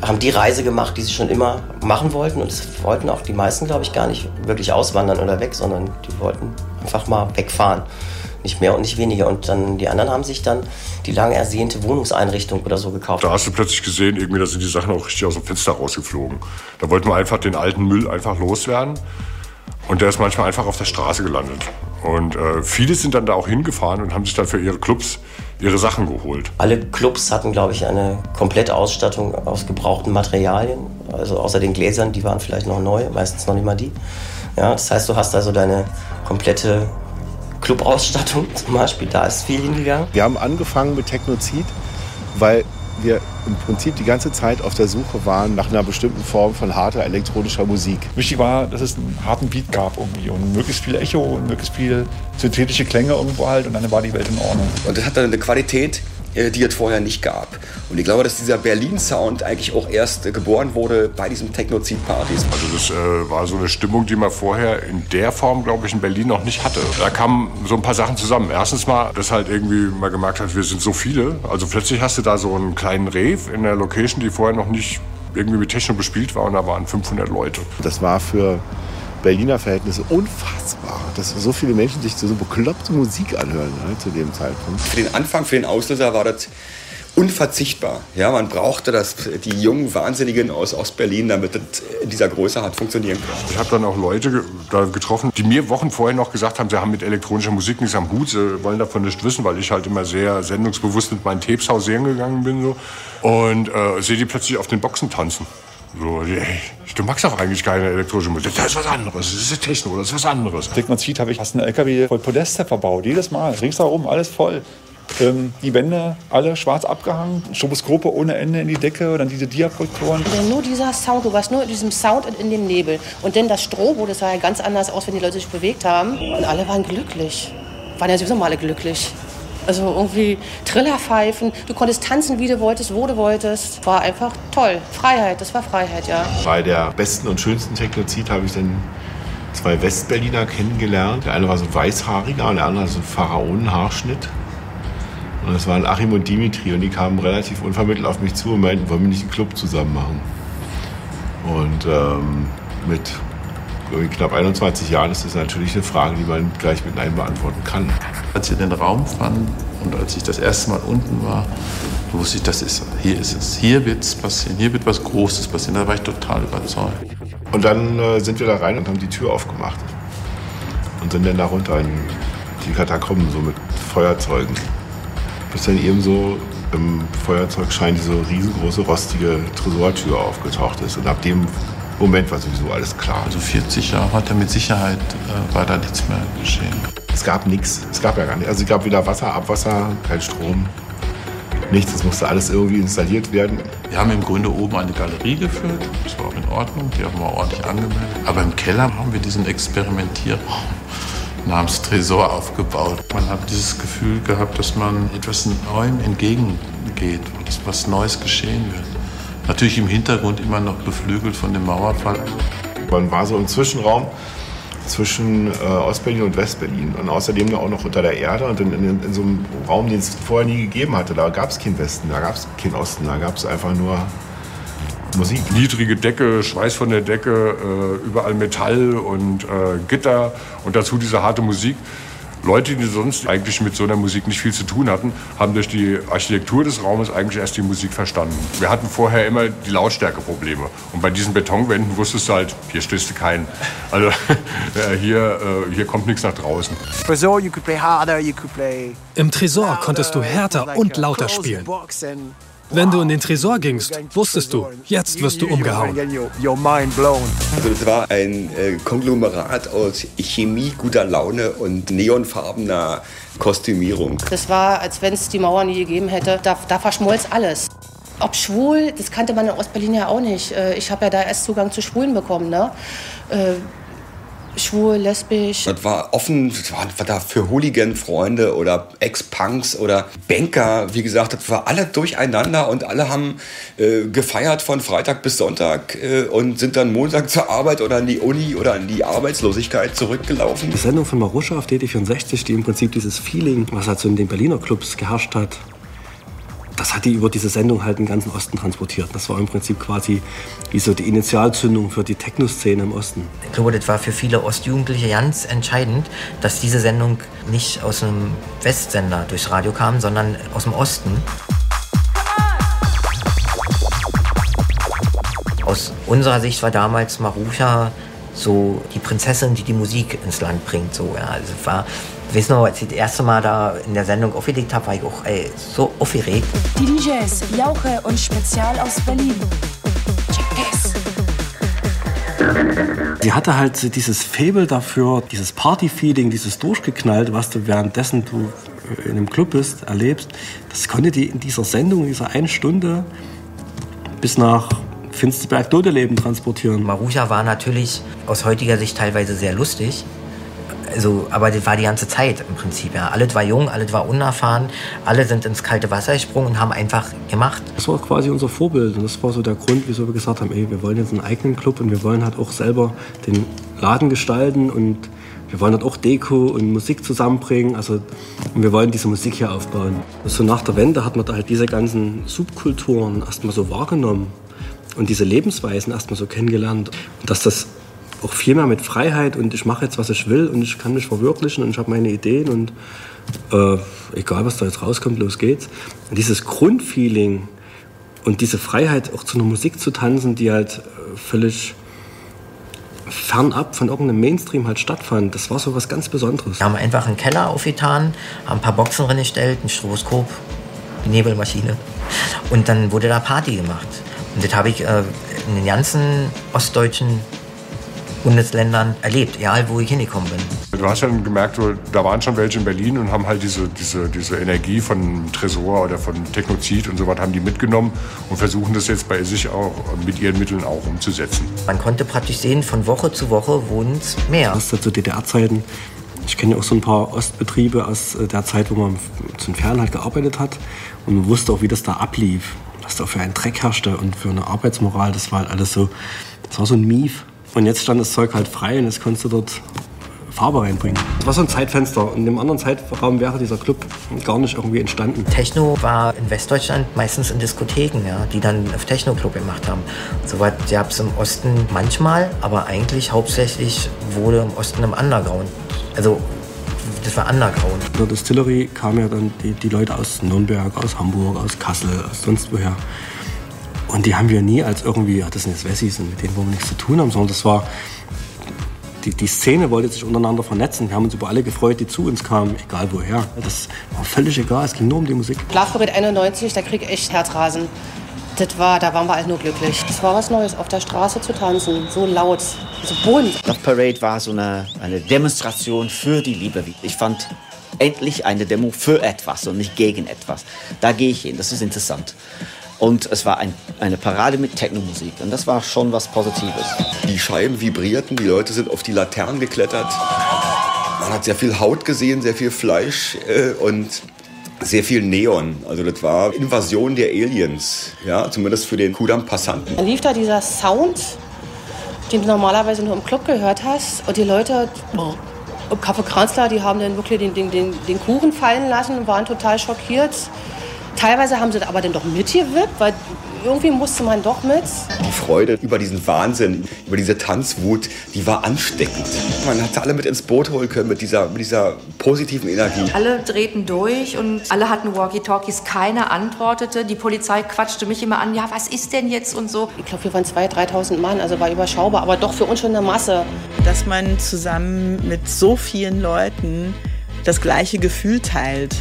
haben die Reise gemacht, die sie schon immer machen wollten. Und es wollten auch die meisten, glaube ich, gar nicht wirklich auswandern oder weg, sondern die wollten einfach mal wegfahren. Nicht mehr und nicht weniger. Und dann die anderen haben sich dann die lang ersehnte Wohnungseinrichtung oder so gekauft. Da hast du plötzlich gesehen, irgendwie, da sind die Sachen auch richtig aus dem Fenster rausgeflogen. Da wollten wir einfach den alten Müll einfach loswerden. Und der ist manchmal einfach auf der Straße gelandet. Und äh, viele sind dann da auch hingefahren und haben sich dann für ihre Clubs ihre Sachen geholt. Alle Clubs hatten, glaube ich, eine komplette Ausstattung aus gebrauchten Materialien. Also außer den Gläsern, die waren vielleicht noch neu, meistens noch nicht mal die. Ja, das heißt, du hast also deine komplette Clubausstattung [LAUGHS] zum Beispiel, da ist viel hingegangen. Wir haben angefangen mit Technozid, weil wir im Prinzip die ganze Zeit auf der Suche waren nach einer bestimmten Form von harter elektronischer Musik. Wichtig war, dass es einen harten Beat gab irgendwie und möglichst viel Echo und möglichst viel synthetische Klänge irgendwo halt und dann war die Welt in Ordnung. Und das hat dann eine Qualität, die es vorher nicht gab. Und ich glaube, dass dieser Berlin-Sound eigentlich auch erst äh, geboren wurde bei diesen Technozid-Partys. Also das äh, war so eine Stimmung, die man vorher in der Form, glaube ich, in Berlin noch nicht hatte. Da kamen so ein paar Sachen zusammen. Erstens mal, dass halt irgendwie man gemerkt hat, wir sind so viele. Also plötzlich hast du da so einen kleinen Rave in der Location, die vorher noch nicht irgendwie mit Techno bespielt war und da waren 500 Leute. Das war für Berliner Verhältnisse unfassbar, dass so viele Menschen sich so bekloppte Musik anhören ne, zu dem Zeitpunkt. Für den Anfang, für den Auslöser war das unverzichtbar. Ja, man brauchte das, die jungen Wahnsinnigen aus Ostberlin, damit das in dieser Größe hat funktionieren können. Ich habe dann auch Leute da getroffen, die mir Wochen vorher noch gesagt haben, sie haben mit elektronischer Musik nichts am Hut, sie wollen davon nicht wissen, weil ich halt immer sehr sendungsbewusst mit meinen Tapes hausieren gegangen bin. So. Und äh, sehe die plötzlich auf den Boxen tanzen. So, ey, du magst doch eigentlich keine elektronische Musik. Das ist was anderes. Das ist Techno, das ist was anderes. Technozid habe ich fast einen LKW voll Podeste verbaut. Jedes Mal. Ringsherum, alles voll. Ähm, die Wände alle schwarz abgehangen, Stroboskope ohne Ende in die Decke, dann diese Diaprojektoren. Nur dieser Sound, du warst nur in diesem Sound und in dem Nebel. Und dann das Strobo, das sah ja ganz anders aus, wenn die Leute sich bewegt haben. Und alle waren glücklich. Waren ja sowieso mal alle glücklich. Also irgendwie Trillerpfeifen, du konntest tanzen, wie du wolltest, wo du wolltest. War einfach toll. Freiheit, das war Freiheit, ja. Bei der besten und schönsten Technozid habe ich dann zwei Westberliner kennengelernt. Der eine war so weißhaariger und der andere so ein Pharaonenhaarschnitt. Und das waren Achim und Dimitri und die kamen relativ unvermittelt auf mich zu und meinten, wollen wir nicht einen Club zusammen machen? Und ähm, mit knapp 21 Jahren ist das natürlich eine Frage, die man gleich mit Nein beantworten kann. Als wir den Raum fanden und als ich das erste Mal unten war, wusste ich, das ist hier ist es. Hier wird es passieren, hier wird was Großes passieren. Da war ich total überzeugt. Und dann äh, sind wir da rein und haben die Tür aufgemacht. Und sind dann da runter in die Katakomben, so mit Feuerzeugen. Bis dann eben so im Feuerzeugschein diese riesengroße rostige Tresortür aufgetaucht ist. Und ab dem Moment war sowieso alles klar. Also 40 Jahre hat er mit Sicherheit, äh, war da nichts mehr geschehen. Es gab nichts. Es gab ja gar nichts. Also es gab weder Wasser, Abwasser, kein Strom. Nichts. Es musste alles irgendwie installiert werden. Wir haben im Grunde oben eine Galerie geführt. Das war auch in Ordnung. Die haben wir ordentlich angemeldet. Aber im Keller haben wir diesen Experimentierraum namens Tresor aufgebaut. Man hat dieses Gefühl gehabt, dass man etwas Neuem entgegengeht, dass was Neues geschehen wird. Natürlich im Hintergrund immer noch beflügelt von dem Mauerfall. Man war so im Zwischenraum zwischen äh, Ostberlin und Westberlin und außerdem auch noch unter der Erde und in, in, in so einem Raum, den es vorher nie gegeben hatte. Da gab es keinen Westen, da gab es keinen Osten, da gab es einfach nur Musik. Niedrige Decke, Schweiß von der Decke, äh, überall Metall und äh, Gitter und dazu diese harte Musik. Leute, die sonst eigentlich mit so einer Musik nicht viel zu tun hatten, haben durch die Architektur des Raumes eigentlich erst die Musik verstanden. Wir hatten vorher immer die Lautstärkeprobleme. Und bei diesen Betonwänden wusstest du halt, hier stößt du keinen. Also [LAUGHS] hier, äh, hier kommt nichts nach draußen. Im Tresor konntest du härter und lauter spielen. Wenn du in den Tresor gingst, wusstest du, jetzt wirst du umgehauen. Also das war ein äh, Konglomerat aus Chemie, guter Laune und neonfarbener Kostümierung. Das war, als wenn es die Mauer nie gegeben hätte. Da, da verschmolz alles. Ob schwul, das kannte man in Ostberlin ja auch nicht. Äh, Ich habe ja da erst Zugang zu Schwulen bekommen. Ne? Schwul, lesbisch. Das war offen, das war, war da für Hooligan-Freunde oder Ex-Punks oder Banker. Wie gesagt, das war alle durcheinander und alle haben äh, gefeiert von Freitag bis Sonntag äh, und sind dann Montag zur Arbeit oder in die Uni oder in die Arbeitslosigkeit zurückgelaufen. Die Sendung von Maruscha auf DD64, die im Prinzip dieses Feeling, was halt so in den Berliner Clubs geherrscht hat, das hat die über diese Sendung halt den ganzen Osten transportiert. Das war im Prinzip quasi wie so die Initialzündung für die Techno-Szene im Osten. Ich glaube, das war für viele Ostjugendliche ganz entscheidend, dass diese Sendung nicht aus einem Westsender durchs Radio kam, sondern aus dem Osten. Aus unserer Sicht war damals Marusha so die Prinzessin, die die Musik ins Land bringt. So, ja. also war, weiß noch, als ich das erste Mal da in der Sendung aufgelegt habe, war ich auch ey, so aufgeregt. Die DJs Jauche und Spezial aus Berlin. Check this. Sie hatte halt dieses Faible dafür, dieses Party-Feeling, dieses Durchgeknallt, was du währenddessen du äh, in einem Club bist, erlebst. Das konnte die in dieser Sendung, in dieser einen Stunde bis nach Finsterberg Dodeleben transportieren. Marusha war natürlich aus heutiger Sicht teilweise sehr lustig. Also, aber das war die ganze Zeit im Prinzip. Ja. Alles war jung, alles war unerfahren, alle sind ins kalte Wasser gesprungen und haben einfach gemacht. Das war quasi unser Vorbild und das war so der Grund, wieso wir gesagt haben, ey, wir wollen jetzt einen eigenen Club und wir wollen halt auch selber den Laden gestalten und wir wollen halt auch Deko und Musik zusammenbringen. Also, und wir wollen diese Musik hier aufbauen. So nach der Wende hat man da halt diese ganzen Subkulturen erstmal so wahrgenommen und diese Lebensweisen erstmal so kennengelernt. Dass das auch viel mehr mit Freiheit und ich mache jetzt, was ich will und ich kann mich verwirklichen und ich habe meine Ideen und äh, egal, was da jetzt rauskommt, los geht's. Und dieses Grundfeeling und diese Freiheit, auch zu einer Musik zu tanzen, die halt äh, völlig fernab von irgendeinem Mainstream halt stattfand, das war so was ganz Besonderes. Wir haben einfach einen Keller aufgetan, haben ein paar Boxen drin gestellt, ein Stroboskop, die Nebelmaschine und dann wurde da Party gemacht. Und das habe ich äh, in den ganzen ostdeutschen Bundesländern erlebt, egal wo ich hingekommen bin. Du hast ja gemerkt, da waren schon welche in Berlin und haben halt diese, diese, diese Energie von Tresor oder von Technozid und so was haben die mitgenommen und versuchen das jetzt bei sich auch mit ihren Mitteln auch umzusetzen. Man konnte praktisch sehen, von Woche zu Woche wurden es mehr. Das zu DDR-Zeiten. Ich kenne ja auch so ein paar Ostbetriebe aus äh, der Zeit, wo man zu den Ferien halt gearbeitet hat und man wusste auch, wie das da ablief. Was da für ein Dreck herrschte und für eine Arbeitsmoral, das war halt alles so, das war so ein Mief. Und jetzt stand das Zeug halt frei und jetzt konntest du dort Farbe reinbringen. Das war so ein Zeitfenster. Und im anderen Zeitraum wäre dieser Club gar nicht irgendwie entstanden. Techno war in Westdeutschland meistens in Diskotheken, ja, die dann auf Techno-Club gemacht haben. Soweit gab es im Osten manchmal, aber eigentlich hauptsächlich wurde im Osten im Underground. Also das war Underground. In der Distillery kamen ja dann die, die Leute aus Nürnberg, aus Hamburg, aus Kassel, aus sonst woher. Und die haben wir nie als irgendwie, ja, das sind jetzt Wessis und mit denen wollen wir nichts zu tun haben, sondern das war, die, die Szene wollte sich untereinander vernetzen. Wir haben uns über alle gefreut, die zu uns kamen, egal woher. Das war völlig egal, es ging nur um die Musik. Love Parade 91, da krieg ich echt Herzrasen. Das war, da waren wir halt nur glücklich. Das war was Neues, auf der Straße zu tanzen, so laut, so bunt. Love Parade war so eine, eine Demonstration für die Liebe. Ich fand endlich eine Demo für etwas und nicht gegen etwas. Da gehe ich hin, das ist interessant. Und es war ein, eine Parade mit Technomusik. Und das war schon was Positives. Die Scheiben vibrierten, die Leute sind auf die Laternen geklettert. Man hat sehr viel Haut gesehen, sehr viel Fleisch äh, und sehr viel Neon. Also das war Invasion der Aliens, ja, zumindest für den Kudam-Passanten. Dann lief da dieser Sound, den du normalerweise nur im Club gehört hast. Und die Leute oh, im Café Kranzler, die haben dann wirklich den, den, den, den Kuchen fallen lassen und waren total schockiert. Teilweise haben sie aber dann doch mitgewirkt, weil irgendwie musste man doch mit. Die Freude über diesen Wahnsinn, über diese Tanzwut, die war ansteckend. Man hat alle mit ins Boot holen können mit dieser, mit dieser positiven Energie. Alle drehten durch und alle hatten Walkie-Talkies. Keiner antwortete. Die Polizei quatschte mich immer an. Ja, was ist denn jetzt und so. Ich glaube, wir waren 2.000, 3.000 Mann, also war überschaubar, aber doch für uns schon eine Masse. Dass man zusammen mit so vielen Leuten das gleiche Gefühl teilt.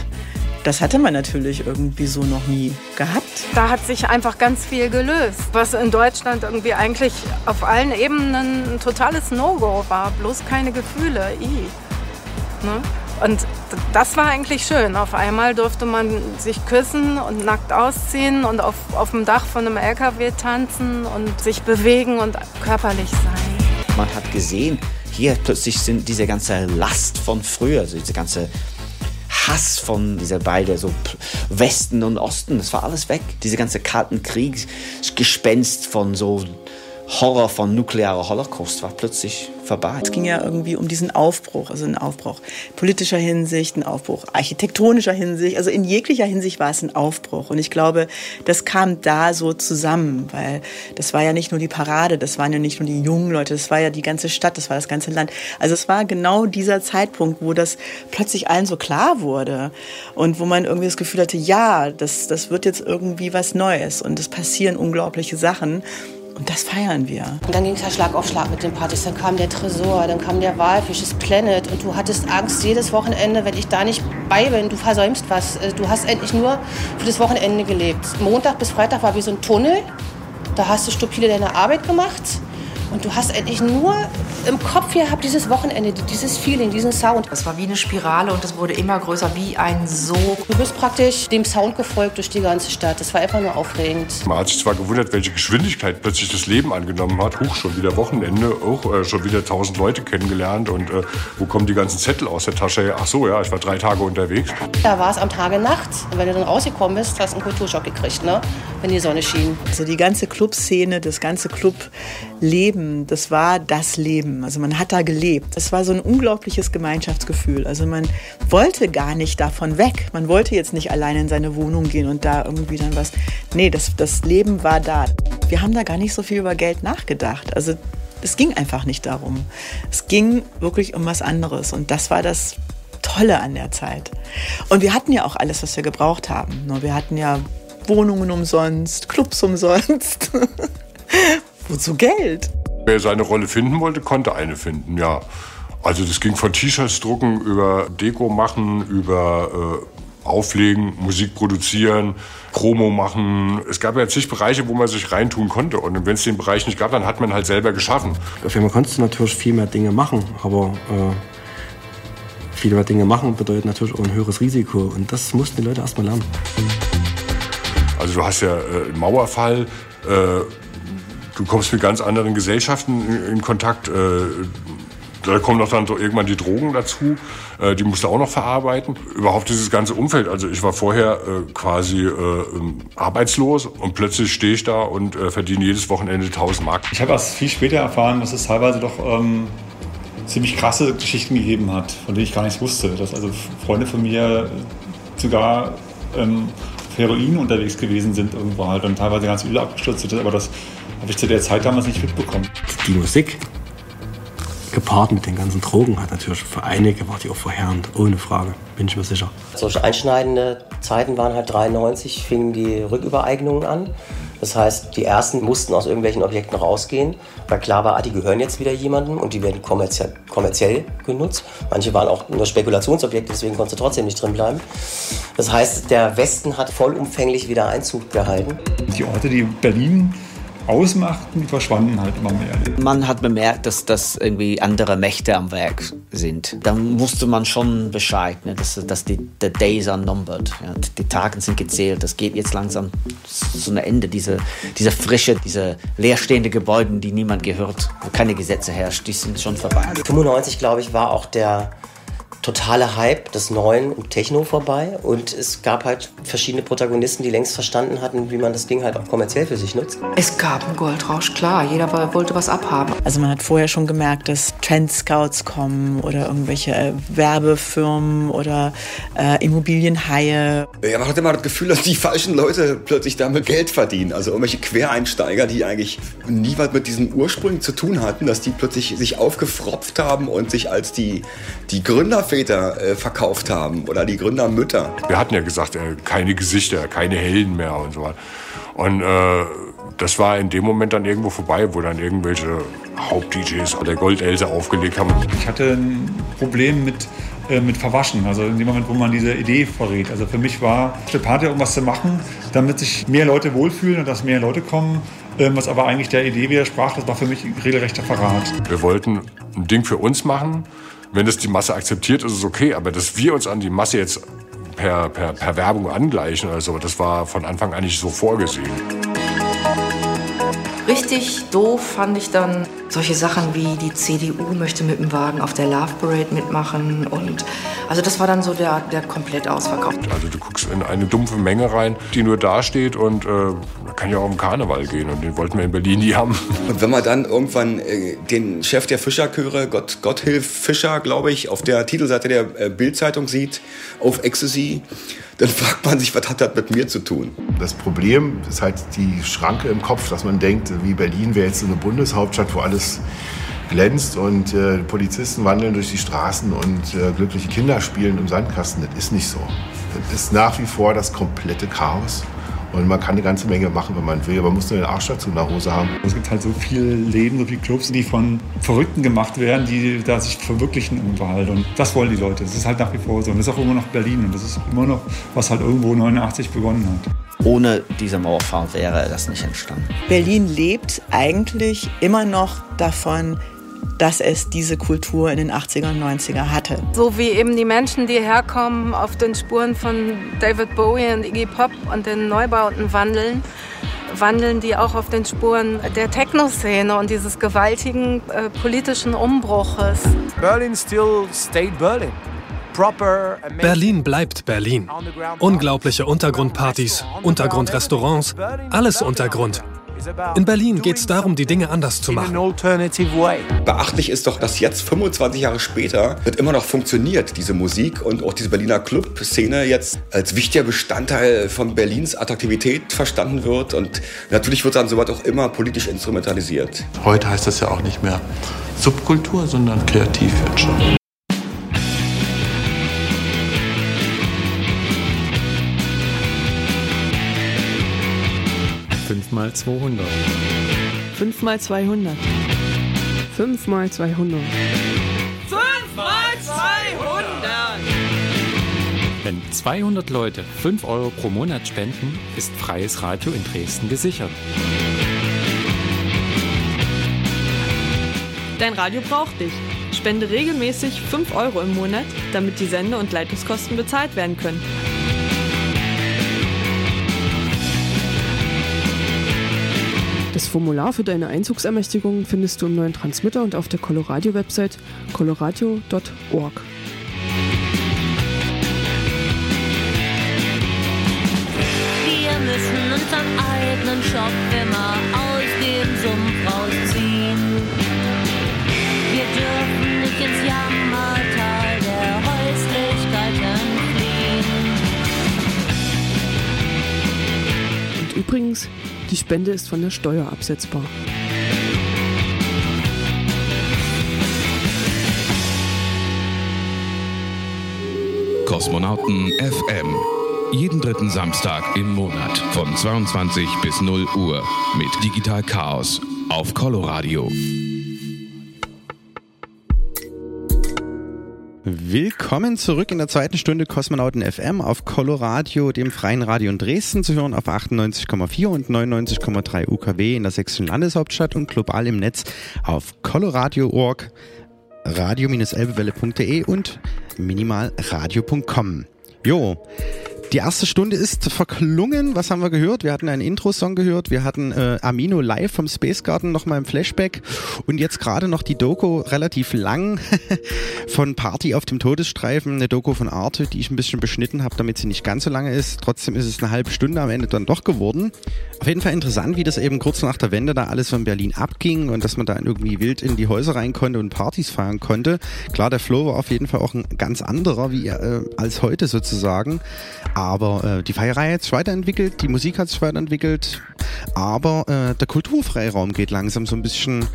Das hatte man natürlich irgendwie so noch nie gehabt. Da hat sich einfach ganz viel gelöst, was in Deutschland irgendwie eigentlich auf allen Ebenen ein totales No-Go war. Bloß keine Gefühle. I. Ne? Und das war eigentlich schön. Auf einmal durfte man sich küssen und nackt ausziehen und auf, auf dem Dach von einem LKW tanzen und sich bewegen und körperlich sein. Man hat gesehen, hier plötzlich sind diese ganze Last von früher, also diese ganze Hass von dieser beiden, so Westen und Osten, das war alles weg. Diese ganze kalten Kriegsgespenst von so Horror von nuklearer Holocaust war plötzlich vorbei. Es ging ja irgendwie um diesen Aufbruch, also ein Aufbruch politischer Hinsicht, ein Aufbruch architektonischer Hinsicht, also in jeglicher Hinsicht war es ein Aufbruch. Und ich glaube, das kam da so zusammen, weil das war ja nicht nur die Parade, das waren ja nicht nur die jungen Leute, das war ja die ganze Stadt, das war das ganze Land. Also es war genau dieser Zeitpunkt, wo das plötzlich allen so klar wurde und wo man irgendwie das Gefühl hatte, ja, das, das wird jetzt irgendwie was Neues und es passieren unglaubliche Sachen. Und das feiern wir. Und dann ging es ja Schlag auf Schlag mit den Partys. Dann kam der Tresor, dann kam der Walfisch, das Planet. Und du hattest Angst jedes Wochenende, wenn ich da nicht bei bin, du versäumst was. Äh, du hast endlich nur für das Wochenende gelebt. Montag bis Freitag war wie so ein Tunnel. Da hast du stupide deine Arbeit gemacht. Und du hast endlich nur im Kopf gehabt dieses Wochenende, dieses Feeling, diesen Sound. Das war wie eine Spirale und es wurde immer größer, wie ein Sog. Du bist praktisch dem Sound gefolgt durch die ganze Stadt. Das war einfach nur aufregend. Man hat sich zwar gewundert, welche Geschwindigkeit plötzlich das Leben angenommen hat. Huch, schon wieder Wochenende, auch äh, schon wieder tausend Leute kennengelernt. Und äh, wo kommen die ganzen Zettel aus der Tasche? Ach so, ja, ich war drei Tage unterwegs. Da war es am Tage Nacht. Und wenn du dann rausgekommen bist, hast du einen Kulturschock gekriegt, ne? wenn die Sonne schien. Also die ganze Clubszene, das ganze Clubleben, das war das Leben. Also man hat da gelebt. Das war so ein unglaubliches Gemeinschaftsgefühl. Also man wollte gar nicht davon weg. Man wollte jetzt nicht alleine in seine Wohnung gehen und da irgendwie dann was. Nee, das, das Leben war da. Wir haben da gar nicht so viel über Geld nachgedacht. Also es ging einfach nicht darum. Es ging wirklich um was anderes. Und das war das Tolle an der Zeit. Und wir hatten ja auch alles, was wir gebraucht haben. Nur wir hatten ja Wohnungen umsonst, Clubs umsonst. [LAUGHS] Wozu Geld? Wer seine Rolle finden wollte, konnte eine finden, ja. Also das ging von T-Shirts drucken über Deko machen, über äh, Auflegen, Musik produzieren, Promo machen. Es gab ja zig Bereiche, wo man sich reintun konnte. Und wenn es den Bereich nicht gab, dann hat man halt selber geschaffen. Auf jeden Fall konntest du natürlich viel mehr Dinge machen, aber äh, viel mehr Dinge machen bedeutet natürlich auch ein höheres Risiko. Und das mussten die Leute erstmal lernen. Also du hast ja äh, einen Mauerfall, äh, du kommst mit ganz anderen Gesellschaften in, in Kontakt. Äh, da kommen noch dann irgendwann die Drogen dazu, äh, die musst du auch noch verarbeiten. Überhaupt dieses ganze Umfeld. Also ich war vorher äh, quasi äh, arbeitslos und plötzlich stehe ich da und äh, verdiene jedes Wochenende 1000 Mark. Ich habe erst viel später erfahren, dass es teilweise doch ähm, ziemlich krasse Geschichten gegeben hat, von denen ich gar nichts wusste. Dass also Freunde von mir sogar ähm, Heroin unterwegs gewesen sind irgendwo halt und teilweise ganz übel abgestürzt sind. Aber das habe ich zu der Zeit damals nicht mitbekommen. Die Musik gepaart mit den ganzen Drogen hat natürlich für einige war die auch verheerend, ohne Frage, bin ich mir sicher. Solche einschneidende Zeiten waren halt 93, fingen die Rückübereignungen an. Das heißt, die ersten mussten aus irgendwelchen Objekten rausgehen, weil klar war, ah, die gehören jetzt wieder jemandem und die werden kommerziell, kommerziell genutzt. Manche waren auch nur Spekulationsobjekte, deswegen konntest du trotzdem nicht drin bleiben. Das heißt, der Westen hat vollumfänglich wieder Einzug gehalten. Die Orte, die Berlin ausmachten, verschwanden halt immer mehr. Man hat bemerkt, dass das irgendwie andere Mächte am Werk sind. Dann wusste man schon Bescheid, ne, dass, dass die the days are numbered. Ja, die Tage sind gezählt. Das geht jetzt langsam zu einem Ende. Diese, diese frische, diese leerstehende Gebäude, die niemand gehört, wo keine Gesetze herrscht, die sind schon vorbei. 95, glaube ich, war auch der totale Hype des Neuen im Techno vorbei und es gab halt verschiedene Protagonisten, die längst verstanden hatten, wie man das Ding halt auch kommerziell für sich nutzt. Es gab einen Goldrausch, klar. Jeder wollte was abhaben. Also man hat vorher schon gemerkt, dass Trendscouts kommen oder irgendwelche äh, Werbefirmen oder äh, Immobilienhaie. Ja, man hat immer das Gefühl, [LAUGHS] dass die falschen Leute plötzlich damit Geld verdienen. Also irgendwelche Quereinsteiger, die eigentlich nie was mit diesen Ursprüngen zu tun hatten, dass die plötzlich sich aufgefropft haben und sich als die, die Gründer Väter äh, verkauft haben oder die Gründermütter. Wir hatten ja gesagt, äh, keine Gesichter, keine Helden mehr und so weiter. Und äh, das war in dem Moment dann irgendwo vorbei, wo dann irgendwelche Haupt-DJs der Goldelse aufgelegt haben. Ich hatte ein Problem mit, äh, mit Verwaschen, also in dem Moment, wo man diese Idee verrät. Also für mich war auf der Party irgendwas zu machen, damit sich mehr Leute wohlfühlen und dass mehr Leute kommen. Ähm, was aber eigentlich der Idee widersprach, das war für mich regelrechter Verrat. Wir wollten ein Ding für uns machen. Wenn es die Masse akzeptiert, ist es okay. Aber dass wir uns an die Masse jetzt per, per, per Werbung angleichen oder so, das war von Anfang an nicht so vorgesehen. Richtig doof fand ich dann solche Sachen wie die CDU möchte mit dem Wagen auf der Love Parade mitmachen und also das war dann so der, der komplett ausverkauft. Also du guckst in eine dumpfe Menge rein, die nur dasteht und äh, kann ja auch im Karneval gehen und den wollten wir in Berlin nie haben. [LAUGHS] Und wenn man dann irgendwann äh, den Chef der Fischerchöre, Gott, Gotthilf Fischer, glaube ich, auf der Titelseite der äh, Bildzeitung sieht, auf Ecstasy, dann fragt man sich, was hat das mit mir zu tun? Das Problem ist halt die Schranke im Kopf, dass man denkt, wie Berlin wäre jetzt eine Bundeshauptstadt, wo alles glänzt und äh, Polizisten wandeln durch die Straßen und äh, glückliche Kinder spielen im Sandkasten. Das ist nicht so. Das ist nach wie vor das komplette Chaos. Und man kann eine ganze Menge machen, wenn man will. Aber man muss nur den Arsch dazu in der Hose haben. Es gibt halt so viele Läden, so viele Clubs, die von Verrückten gemacht werden, die da sich verwirklichen irgendwo halt. Und das wollen die Leute. Das ist halt nach wie vor so. Und das ist auch immer noch Berlin. Und das ist immer noch, was halt irgendwo 89 begonnen hat. Ohne diese Mauerfall wäre das nicht entstanden. Berlin lebt eigentlich immer noch davon, dass es diese Kultur in den 80er und 90er hatte. So wie eben die Menschen, die herkommen, auf den Spuren von David Bowie und Iggy Pop und den Neubauten wandeln, wandeln die auch auf den Spuren der Techno-Szene und dieses gewaltigen äh, politischen Umbruches. Berlin still stayed Berlin. Proper, Berlin bleibt Berlin. Unglaubliche Untergrundpartys, Untergrundrestaurants, alles Untergrund. In Berlin geht es darum, die Dinge anders zu machen. Beachtlich ist doch, dass jetzt 25 Jahre später das immer noch funktioniert, diese Musik und auch diese Berliner Club-Szene jetzt als wichtiger Bestandteil von Berlins Attraktivität verstanden wird und natürlich wird dann sowas auch immer politisch instrumentalisiert. Heute heißt das ja auch nicht mehr Subkultur, sondern Kreativwirtschaft. Mal 200. 5 mal 200. 5 mal 200. 5 mal 200! Wenn 200 Leute 5 Euro pro Monat spenden, ist freies Radio in Dresden gesichert. Dein Radio braucht dich. Spende regelmäßig 5 Euro im Monat, damit die Sende- und Leitungskosten bezahlt werden können. Das Formular für deine Einzugsermächtigung findest du im neuen Transmitter und auf der Coloradio-Website coloradio.org. Wir müssen unseren eigenen Schopf immer aus dem Sumpf rausziehen. Wir dürfen nicht ins Jammertal der Häuslichkeiten fliehen. Und übrigens, die Spende ist von der Steuer absetzbar. Kosmonauten FM. Jeden dritten Samstag im Monat von 22 bis 0 Uhr mit Digital Chaos auf Coloradio. Willkommen zurück in der zweiten Stunde Kosmonauten FM auf Coloradio, dem freien Radio in Dresden zu hören auf 98,4 und 99,3 UKW in der sächsischen Landeshauptstadt und global im Netz auf coloradio.org, radio-elbewelle.de und minimalradio.com. Jo, die erste Stunde ist verklungen. Was haben wir gehört? Wir hatten einen Intro-Song gehört. Wir hatten äh, Amino live vom Space Garden nochmal im Flashback. Und jetzt gerade noch die Doku relativ lang [LAUGHS] von Party auf dem Todesstreifen. Eine Doku von Arte, die ich ein bisschen beschnitten habe, damit sie nicht ganz so lange ist. Trotzdem ist es eine halbe Stunde am Ende dann doch geworden. Auf jeden Fall interessant, wie das eben kurz nach der Wende da alles von Berlin abging und dass man da irgendwie wild in die Häuser rein konnte und Partys feiern konnte. Klar, der Flow war auf jeden Fall auch ein ganz anderer wie äh, als heute sozusagen. Aber äh, die Feierei hat sich weiterentwickelt, die Musik hat sich weiterentwickelt, aber äh, der Kulturfreiraum geht langsam so ein bisschen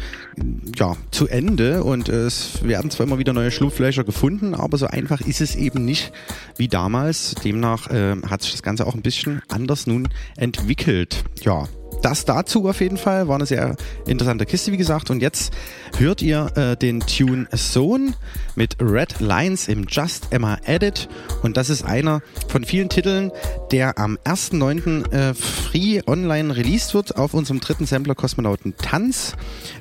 ja, zu Ende und es werden zwar immer wieder neue Schlupflöcher gefunden, aber so einfach ist es eben nicht wie damals. Demnach äh, hat sich das Ganze auch ein bisschen anders nun entwickelt. Ja, das dazu auf jeden Fall. War eine sehr interessante Kiste, wie gesagt. Und jetzt hört ihr äh, den Tune Zone mit Red Lines im Just Emma Edit. Und das ist einer von vielen Titeln, der am 1.9. Äh, free online released wird auf unserem dritten Sampler Kosmonauten Tanz.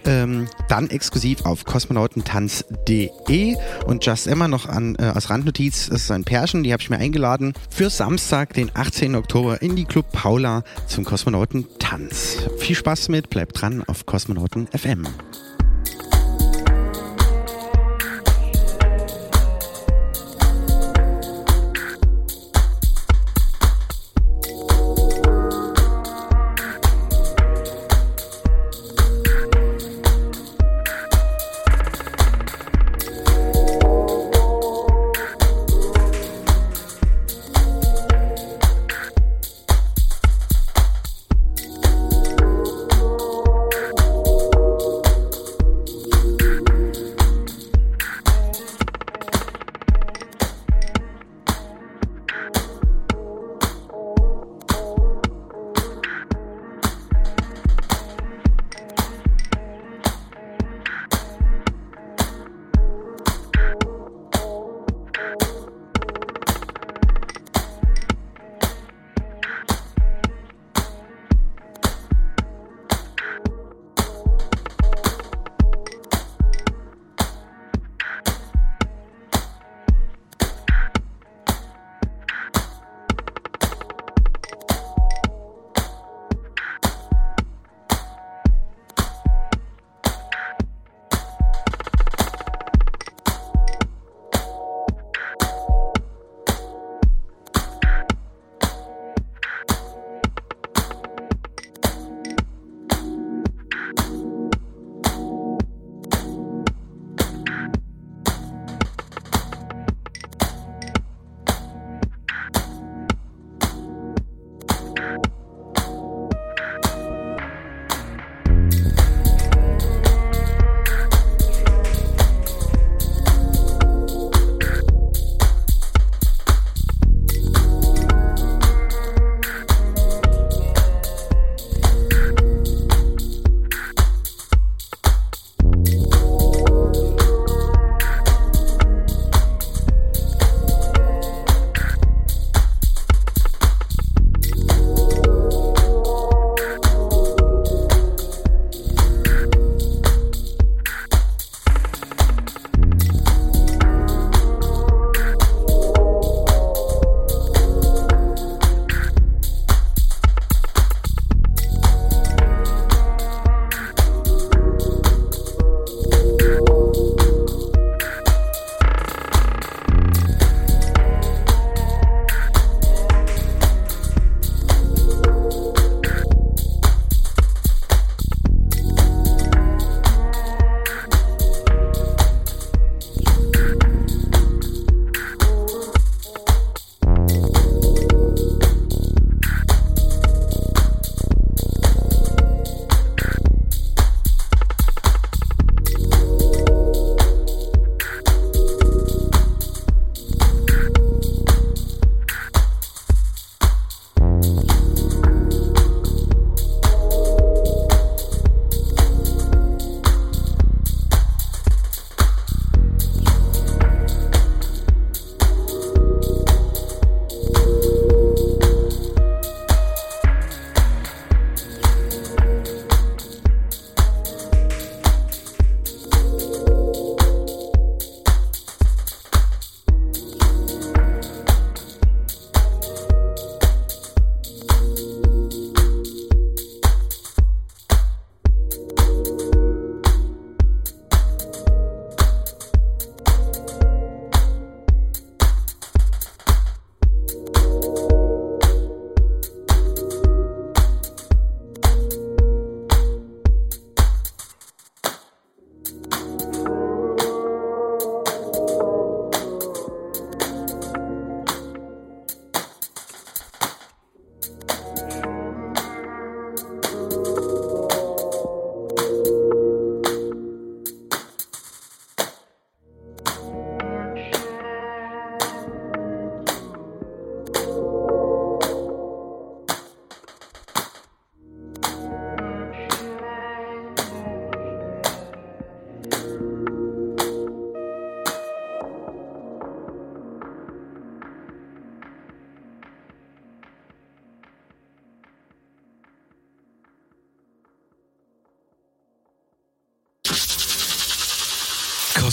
Ähm, dann exklusiv auf kosmonautentanz.de. Und Just Emma noch an, äh, als Randnotiz, das ist ein Pärchen, die habe ich mir eingeladen für Samstag, den 18. Oktober in die Club Paula zum Kosmonauten Tanz. Viel Spaß mit, bleibt dran auf Kosmonauten FM.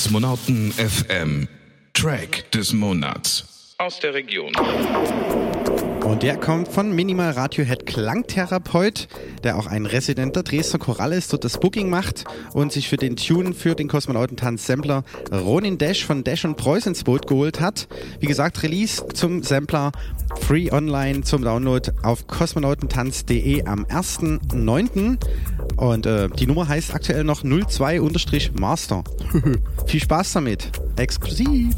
Kosmonauten FM. Track des Monats. Aus der Region. Und der kommt von Minimal Radiohead Klangtherapeut, der auch ein residenter Dresdner Choral ist, dort das Booking macht und sich für den Tune für den Kosmonautentanz-Sampler Ronin Dash von Dash und Preuß ins Boot geholt hat. Wie gesagt, Release zum Sampler free online zum Download auf kosmonautentanz.de am 1.9. Und äh, die Nummer heißt aktuell noch 02-Master. [LAUGHS] Viel Spaß damit. Exklusiv.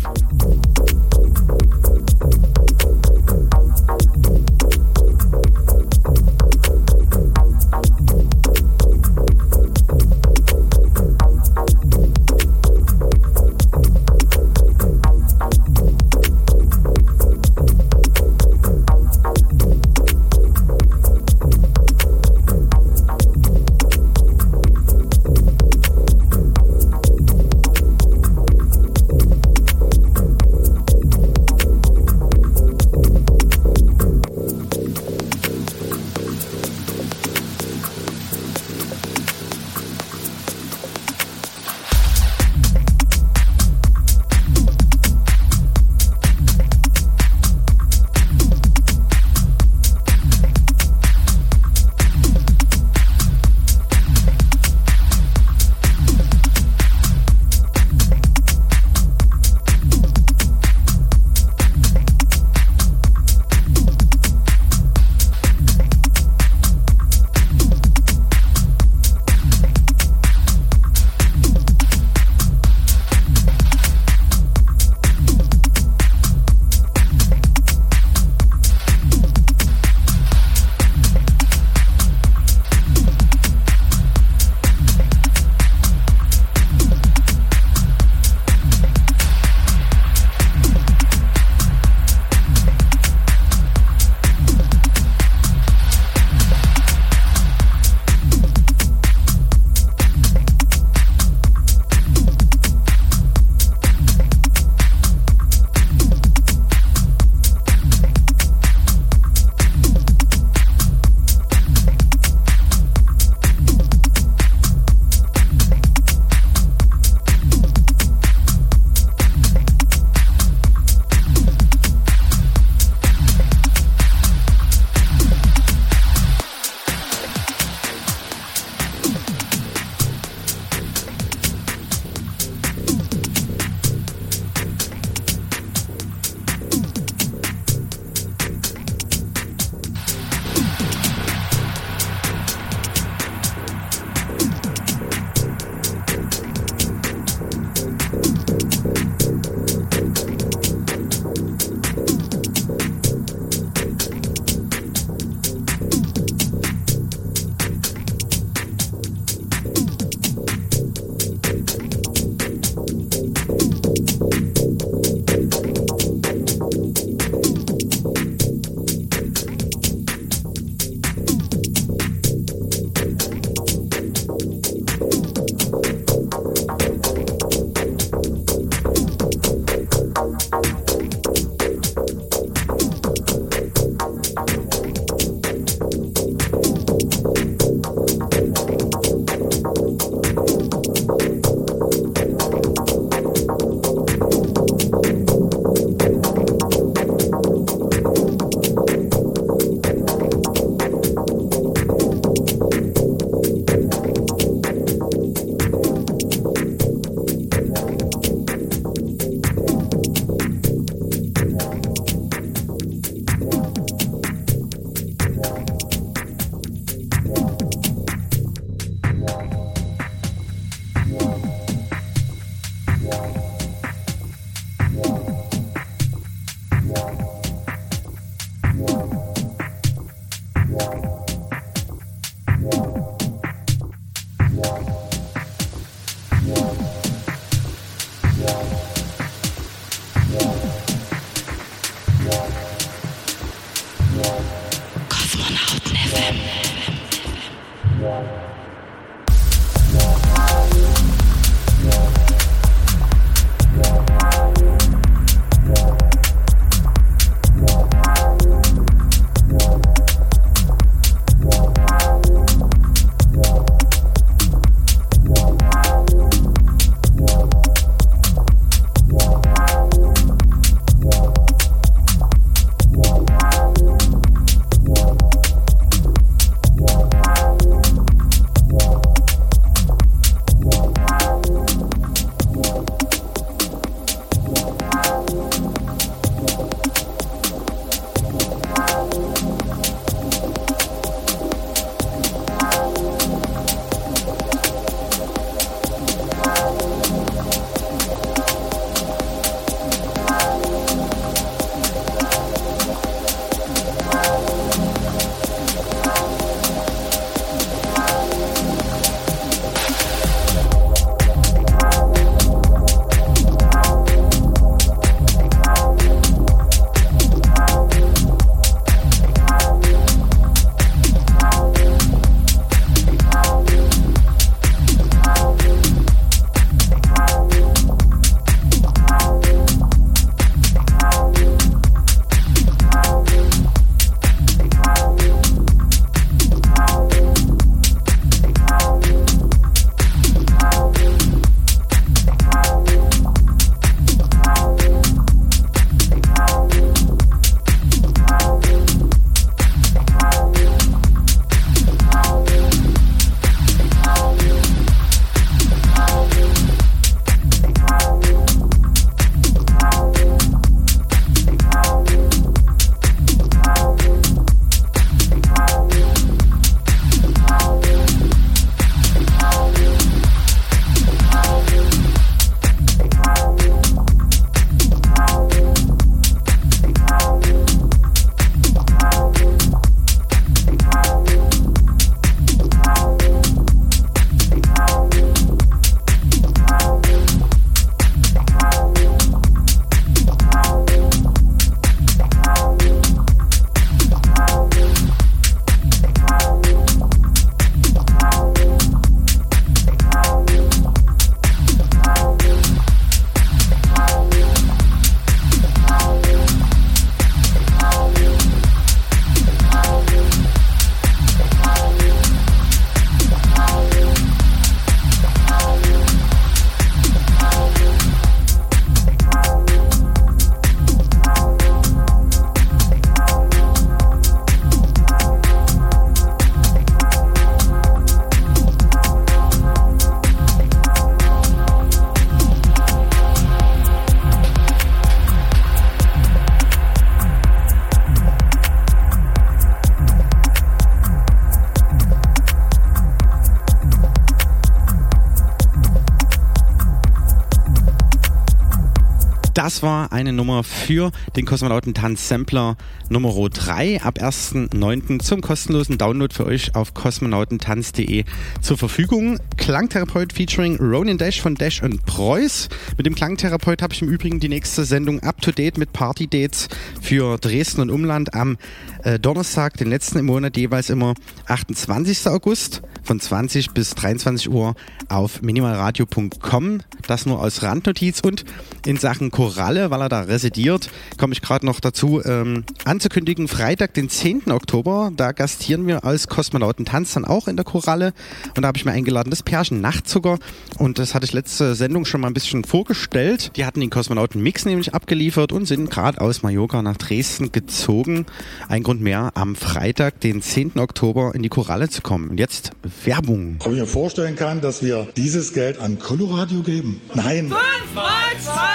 War eine Nummer für den Kosmonautentanz Sampler Nummer 3 ab 1.9. zum kostenlosen Download für euch auf kosmonautentanz.de zur Verfügung. Klangtherapeut featuring Ronin Dash von Dash und Preuß. Mit dem Klangtherapeut habe ich im Übrigen die nächste Sendung up to date mit Party Dates für Dresden und Umland am äh, Donnerstag, den letzten im Monat, jeweils immer 28. August von 20 bis 23 Uhr auf minimalradio.com. Das nur als Randnotiz und in Sachen Koralle, weil er da residiert, komme ich gerade noch dazu ähm, anzukündigen. Freitag, den 10. Oktober, da gastieren wir als Kosmonautentanz dann auch in der Koralle und da habe ich mir eingeladen das Pärchen Nachtzucker und das hatte ich letzte Sendung schon mal ein bisschen vorgestellt. Die hatten den Kosmonauten Mix nämlich abgeliefert und sind gerade aus Mallorca nach Dresden gezogen. Ein Grund mehr, am Freitag, den 10. Oktober in die Koralle zu kommen. Und jetzt Werbung. Ob ich mir vorstellen kann, dass wir dieses Geld an Coloradio geben? Nein. 5 mal 200.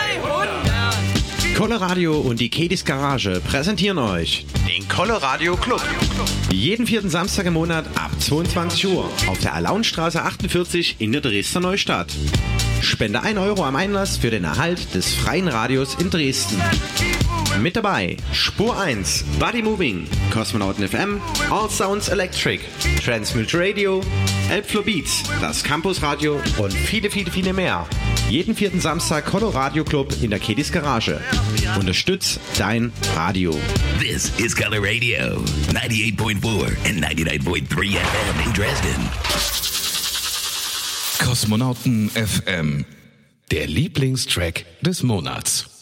Coloradio und die Kedis Garage präsentieren euch den Coloradio Club. Jeden vierten Samstag im Monat ab 22 Uhr auf der Alaunstraße 48 in der Dresdner Neustadt. Spende 1 Euro am Einlass für den Erhalt des freien Radios in Dresden. Mit dabei Spur 1, Body Moving, Kosmonauten FM, All Sounds Electric, Transmute Radio, Elbflow Beats, das Campus Radio und viele, viele, viele mehr. Jeden vierten Samstag Coloradio Club in der Kedis Garage. Unterstütz dein Radio. This is Color Radio, 98.4 and 99.3 FM in Dresden. Kosmonauten FM. Der Lieblingstrack des Monats.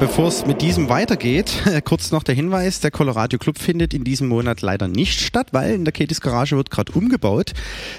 Bevor es mit diesem weitergeht, [LAUGHS] kurz noch der Hinweis, der Colorado Club findet in diesem Monat leider nicht statt, weil in der Katies Garage wird gerade umgebaut.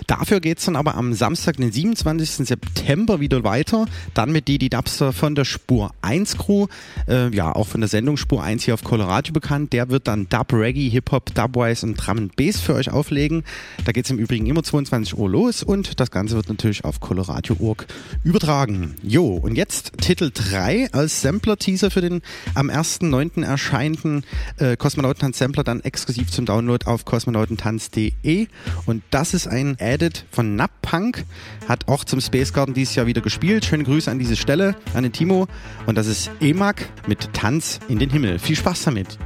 Dafür geht's dann aber am Samstag, den 27. September wieder weiter, dann mit Didi Dubster von der Spur 1 Crew, äh, ja auch von der Sendung Spur 1 hier auf Colorado bekannt. Der wird dann Dub, Reggae, Hip-Hop, Dubwise und Drum Bass für euch auflegen. Da geht's im Übrigen immer 22 Uhr los und das Ganze wird natürlich auf Colorado.org übertragen. Jo, und jetzt Titel 3 als Sampler-Teaser für den am 1.9. erscheinenden äh, Kosmonautentanz-Sampler dann exklusiv zum Download auf kosmonautentanz.de. Und das ist ein Edit von Nappunk, hat auch zum Space Garden dieses Jahr wieder gespielt. Schöne Grüße an diese Stelle, an den Timo. Und das ist EMAG mit Tanz in den Himmel. Viel Spaß damit.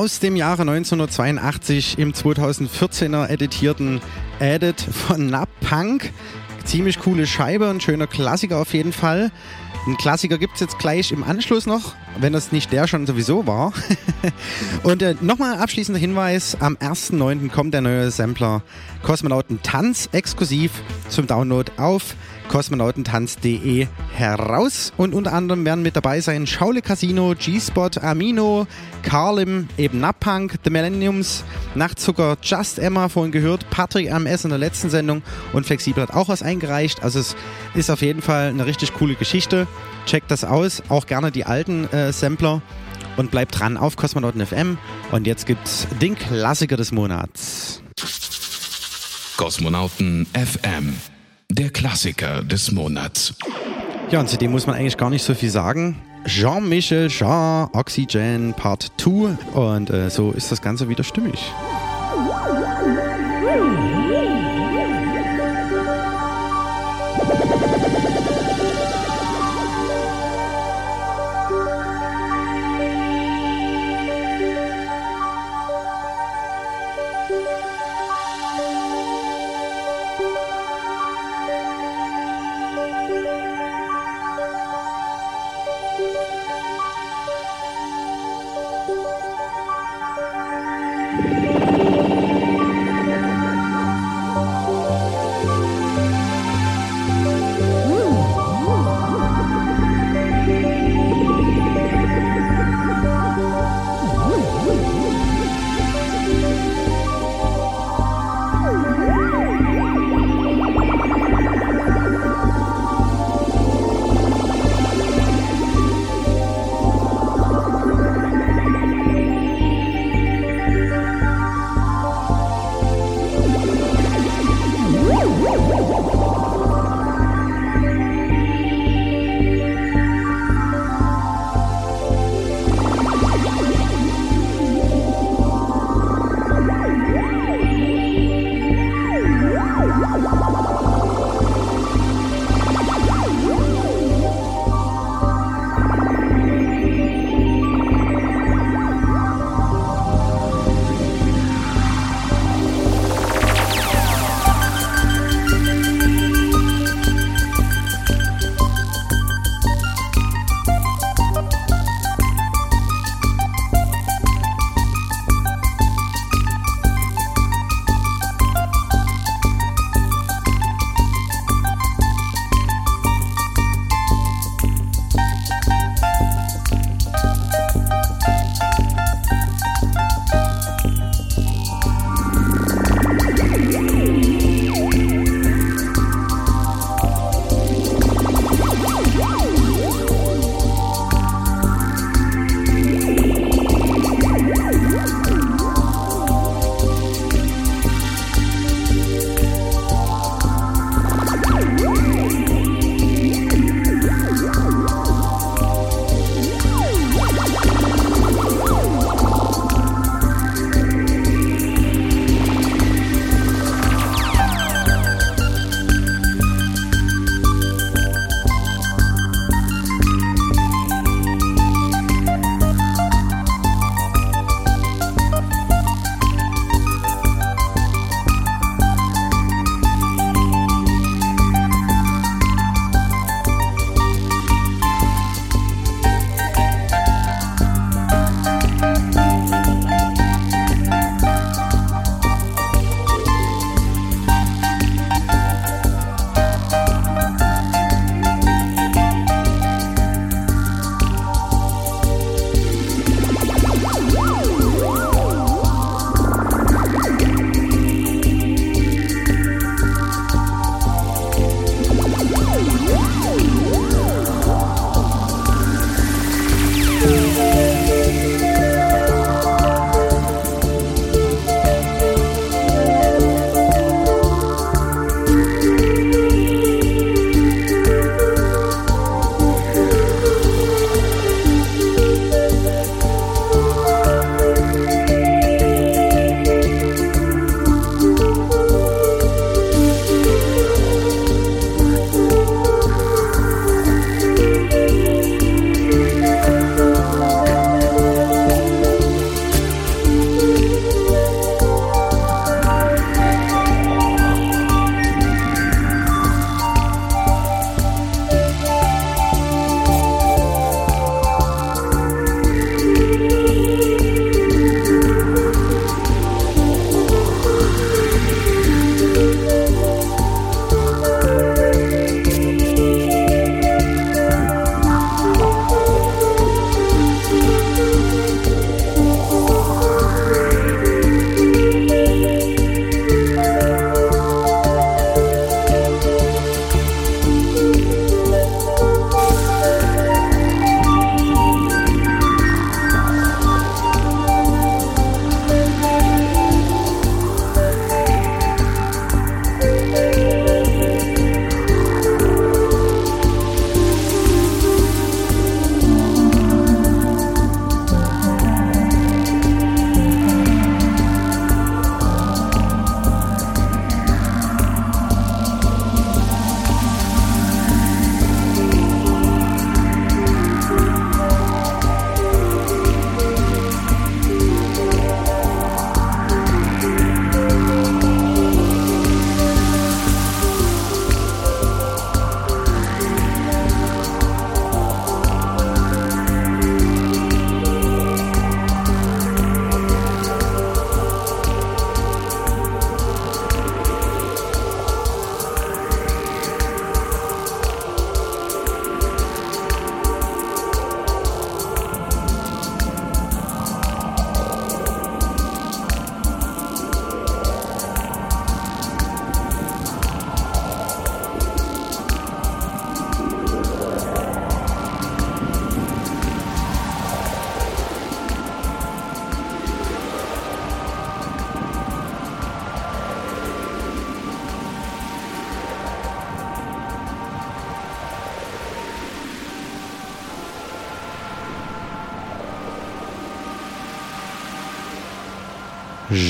Aus dem Jahre 1982 im 2014er editierten Edit von Nap Punk. Ziemlich coole Scheibe, ein schöner Klassiker auf jeden Fall. Ein Klassiker gibt es jetzt gleich im Anschluss noch, wenn das nicht der schon sowieso war. [LAUGHS] Und äh, nochmal abschließender Hinweis, am 1.9. kommt der neue Sampler Kosmonauten Tanz exklusiv zum Download auf kosmonautentanz.de heraus. Und unter anderem werden mit dabei sein Schaule Casino, G-Spot, Amino, Carlim, eben Napunk, The Millenniums, Nachtzucker, Just Emma, vorhin gehört, Patrick MS in der letzten Sendung und Flexibel hat auch was eingereicht. Also es ist auf jeden Fall eine richtig coole Geschichte. Checkt das aus, auch gerne die alten äh, Sampler und bleibt dran auf Kosmonauten FM. Und jetzt gibt's den Klassiker des Monats. Kosmonauten FM. Der Klassiker des Monats. Ja, und zu dem muss man eigentlich gar nicht so viel sagen. Jean-Michel Jean, Oxygen Part 2. Und äh, so ist das Ganze wieder stimmig.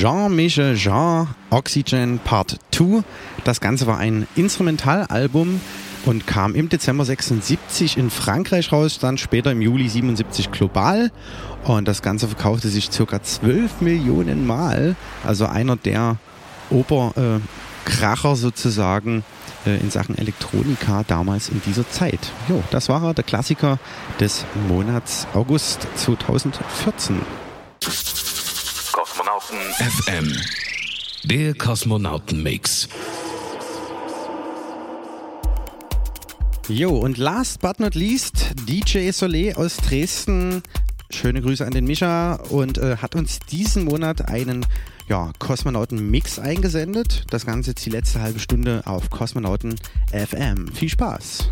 Jean-Michel Jean Oxygen Part 2. Das Ganze war ein Instrumentalalbum und kam im Dezember 76 in Frankreich raus, dann später im Juli 77 global. Und das Ganze verkaufte sich circa 12 Millionen Mal. Also einer der Oberkracher sozusagen äh, in Sachen Elektronika damals in dieser Zeit. Jo, das war er, der Klassiker des Monats August 2014. FM. Der Kosmonauten-Mix. Jo, und last but not least, DJ Soleil aus Dresden. Schöne Grüße an den Mischa und äh, hat uns diesen Monat einen ja, Kosmonauten-Mix eingesendet. Das Ganze jetzt die letzte halbe Stunde auf Kosmonauten FM. Viel Spaß!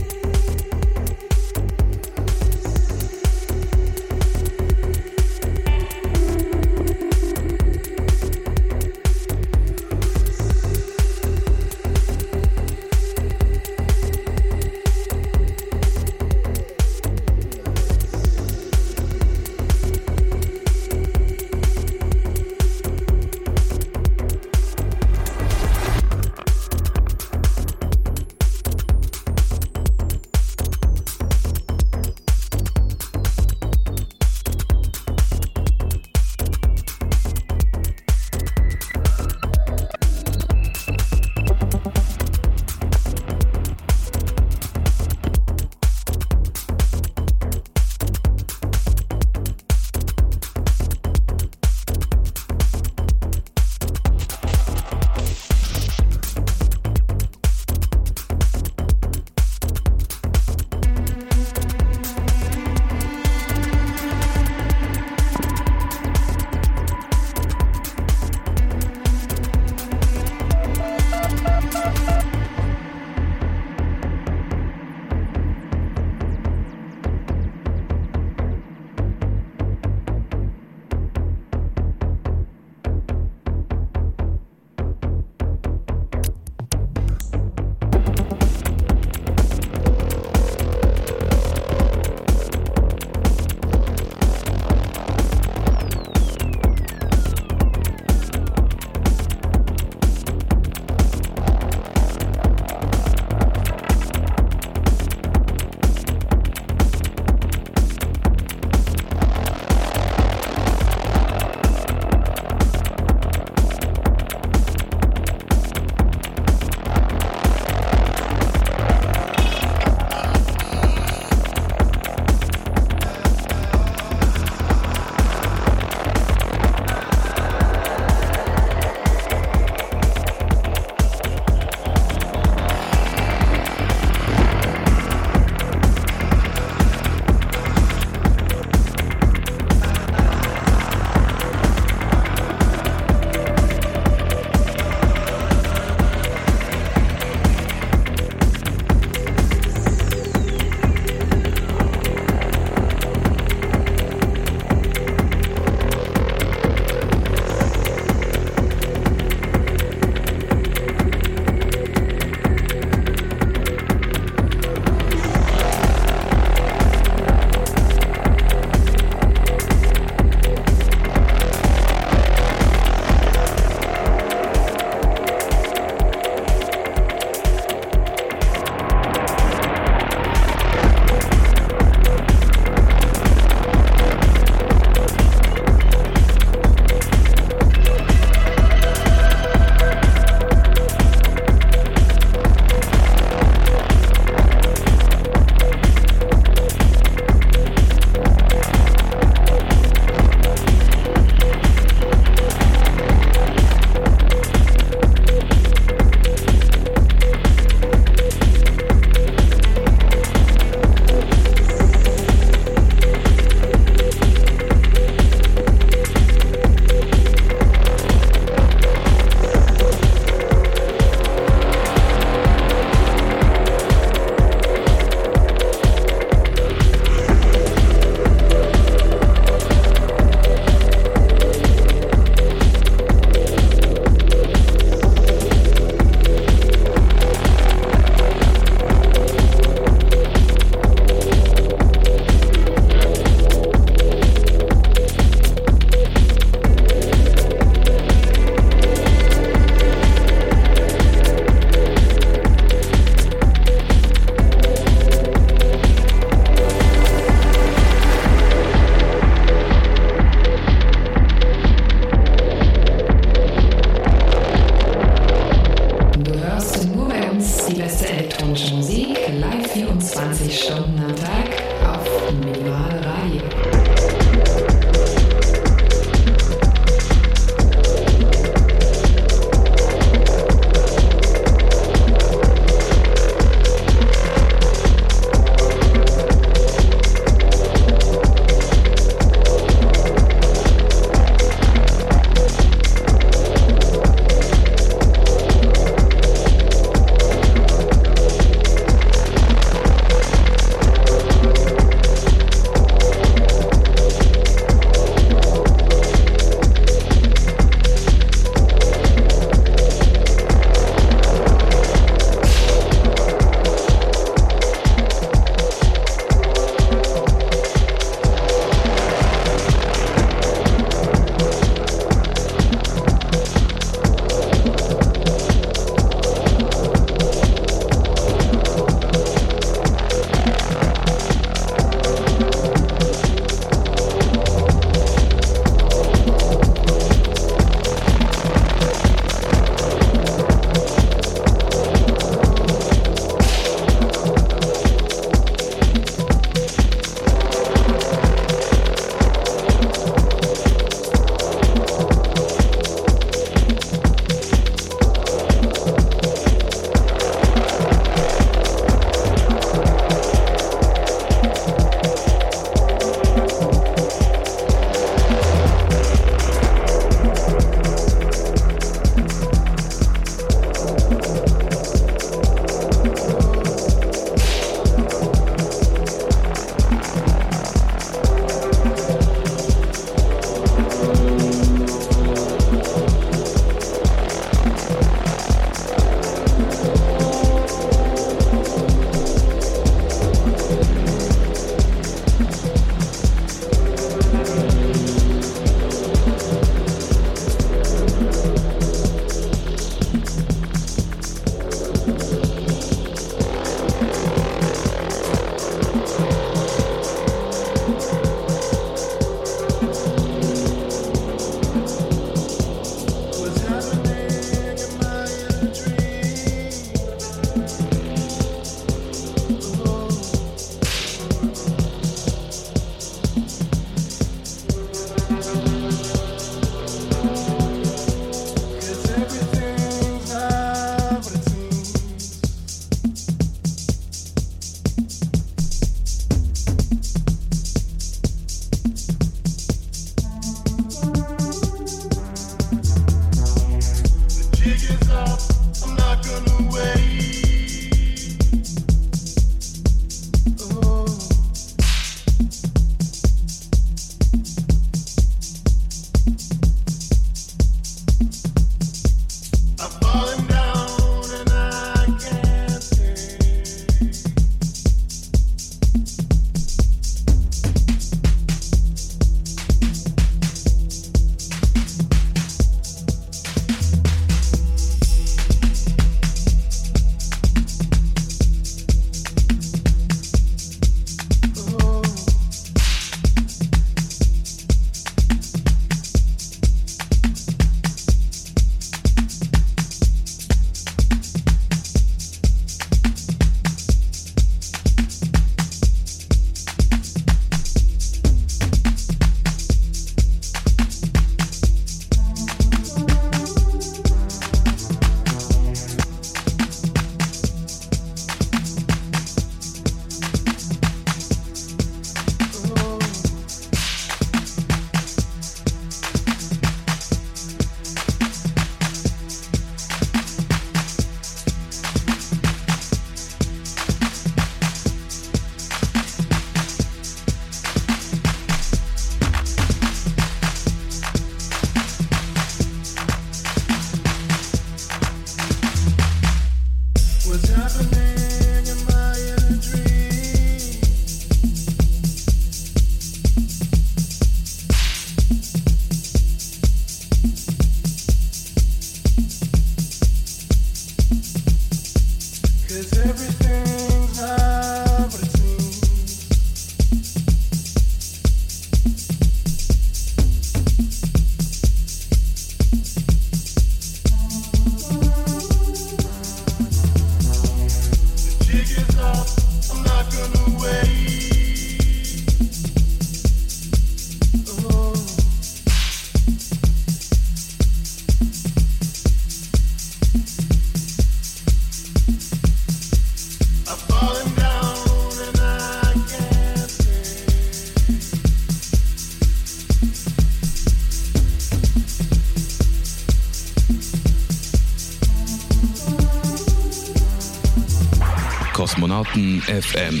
Kosmonauten FM.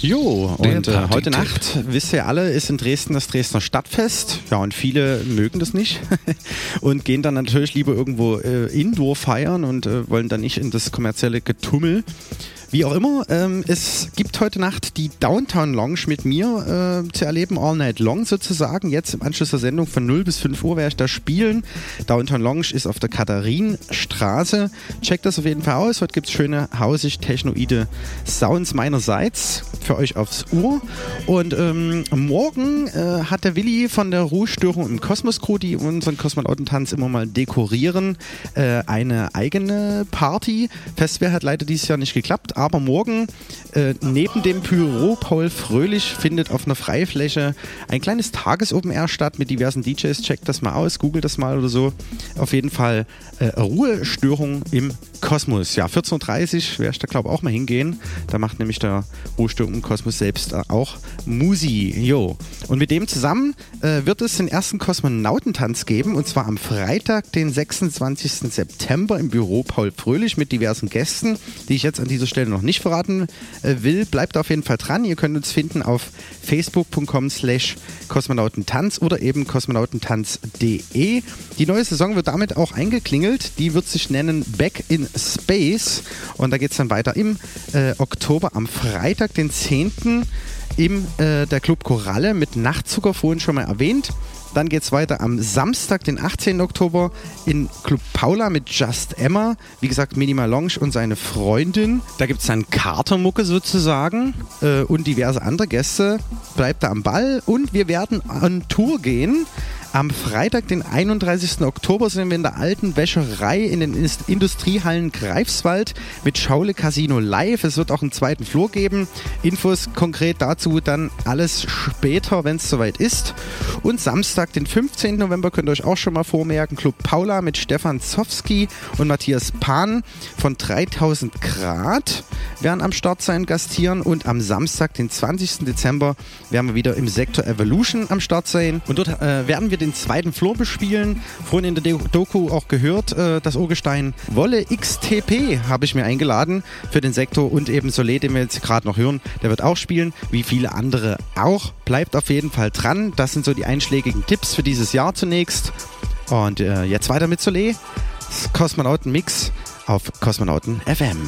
Jo, Der und äh, heute Nacht, wisst ihr alle, ist in Dresden das Dresdner Stadtfest. Ja, und viele mögen das nicht [LAUGHS] und gehen dann natürlich lieber irgendwo äh, Indoor feiern und äh, wollen dann nicht in das kommerzielle Getummel. Wie auch immer, ähm, es gibt heute Nacht die Downtown Lounge mit mir äh, zu erleben, all night long sozusagen. Jetzt im Anschluss der Sendung von 0 bis 5 Uhr werde ich da spielen. Downtown Lounge ist auf der Katharinenstraße. Checkt das auf jeden Fall aus. Heute gibt es schöne hausig technoide Sounds meinerseits für euch aufs Ohr. Und ähm, morgen äh, hat der Willi von der Ruhestörung im Kosmos Crew, die unseren Kosmonautentanz immer mal dekorieren, äh, eine eigene Party. Festwehr hat leider dieses Jahr nicht geklappt, aber morgen äh, neben dem Pyro Paul Fröhlich findet auf einer Freifläche ein kleines Tages-Open Air statt mit diversen DJs. Checkt das mal aus, googelt das mal oder so. Auf jeden Fall äh, Ruhestörung im Kosmos. Ja, 14.30 Uhr werde ich da glaube auch mal hingehen. Da macht nämlich der Ruhestörung im Kosmos selbst äh, auch Musi. Jo. Und mit dem zusammen äh, wird es den ersten Kosmonautentanz geben und zwar am Freitag, den 26. September im Büro Paul Fröhlich mit diversen Gästen, die ich jetzt an dieser Stelle noch nicht verraten äh, will. Bleibt auf jeden Fall dran. Ihr könnt uns finden auf facebook.com slash kosmonautentanz oder eben kosmonautentanz.de. Die neue Saison wird damit auch eingeklingelt. Die wird sich nennen Back in Space und da geht es dann weiter im äh, Oktober am Freitag, den 10. im äh, der Club Koralle mit Nachtzucker vorhin schon mal erwähnt. Dann geht es weiter am Samstag, den 18. Oktober, in Club Paula mit Just Emma. Wie gesagt, Minimal Lounge und seine Freundin. Da gibt es dann Katermucke sozusagen äh, und diverse andere Gäste. Bleibt da am Ball und wir werden an Tour gehen. Am Freitag, den 31. Oktober, sind wir in der alten Wäscherei in den Industriehallen Greifswald mit Schaule Casino Live. Es wird auch einen zweiten Floor geben. Infos konkret dazu dann alles später, wenn es soweit ist. Und Samstag, den 15. November, könnt ihr euch auch schon mal vormerken. Club Paula mit Stefan Zowski und Matthias Pan von 3000 Grad werden am Start sein, gastieren. Und am Samstag, den 20. Dezember, werden wir wieder im Sektor Evolution am Start sein. Und dort äh, werden wir den zweiten Floor bespielen. Vorhin in der Do- Doku auch gehört, äh, das Urgestein Wolle XTP habe ich mir eingeladen für den Sektor und eben Soleil, den wir jetzt gerade noch hören, der wird auch spielen, wie viele andere auch. Bleibt auf jeden Fall dran. Das sind so die einschlägigen Tipps für dieses Jahr zunächst. Und äh, jetzt weiter mit Soleil. Kosmonauten Mix auf Kosmonauten. FM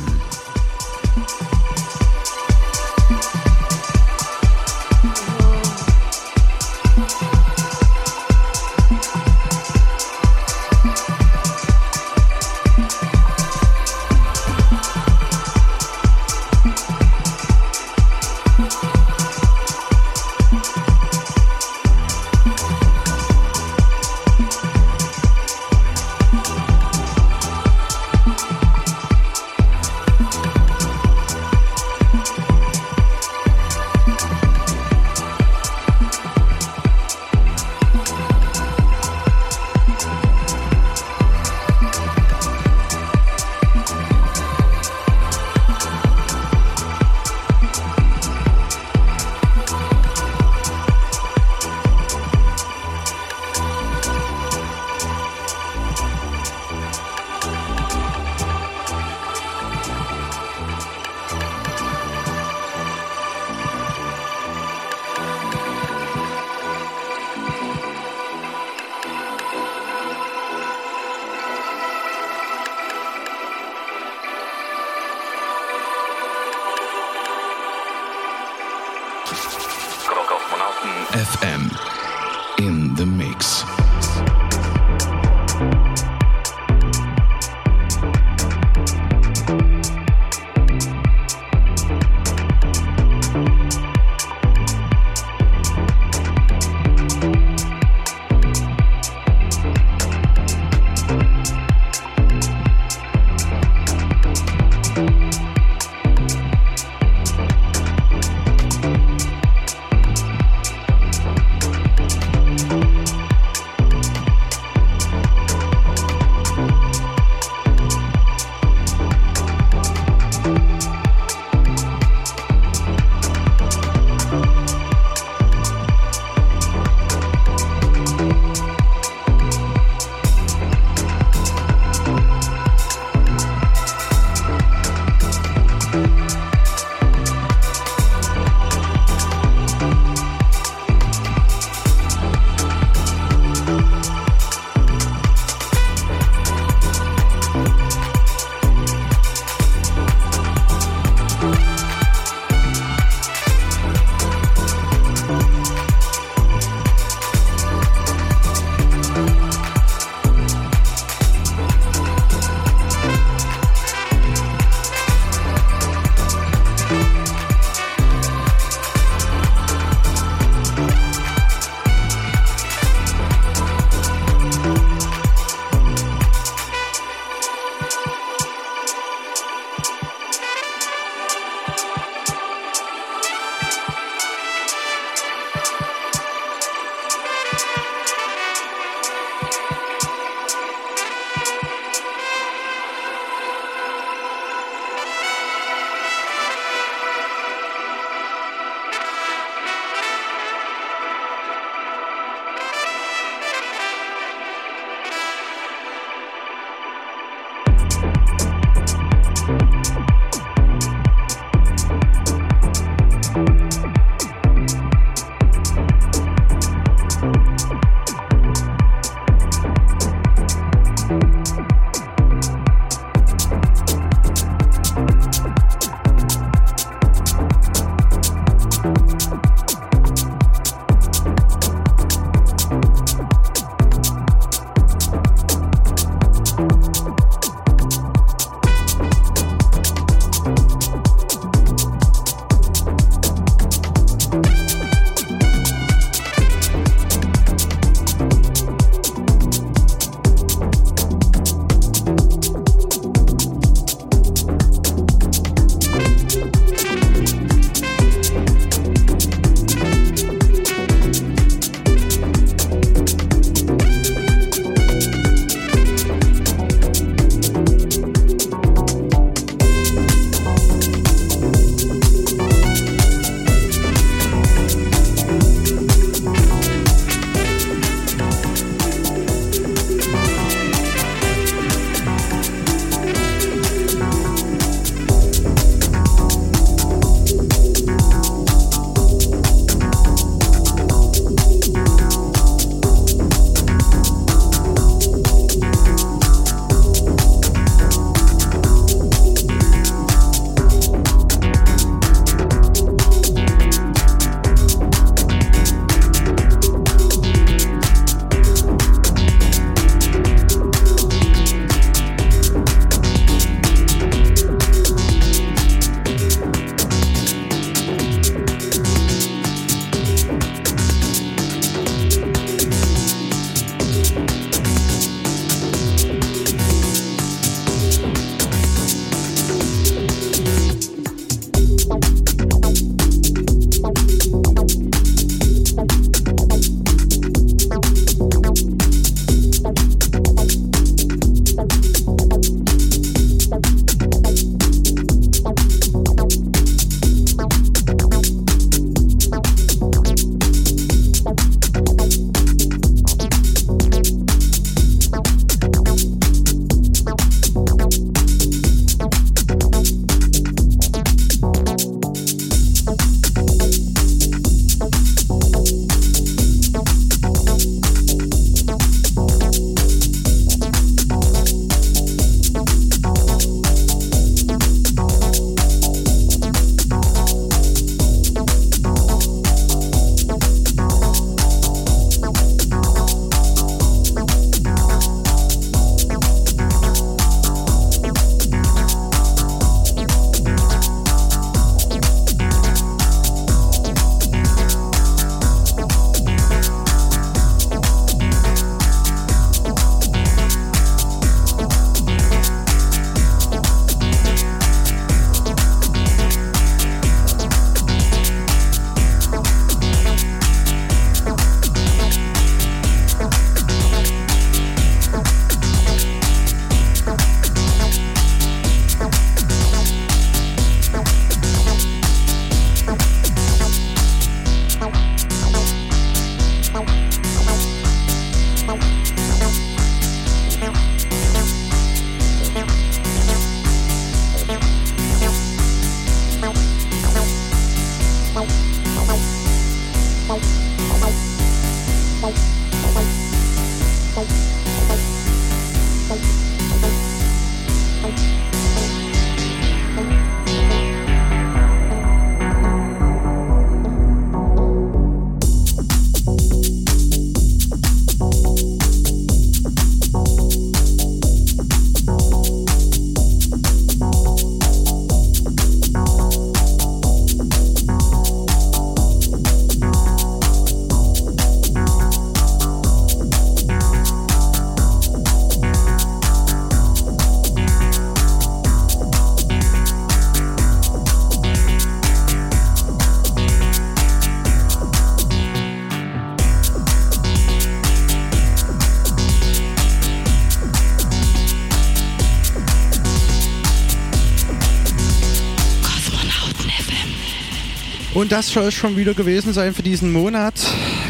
Und das soll es schon wieder gewesen sein für diesen Monat.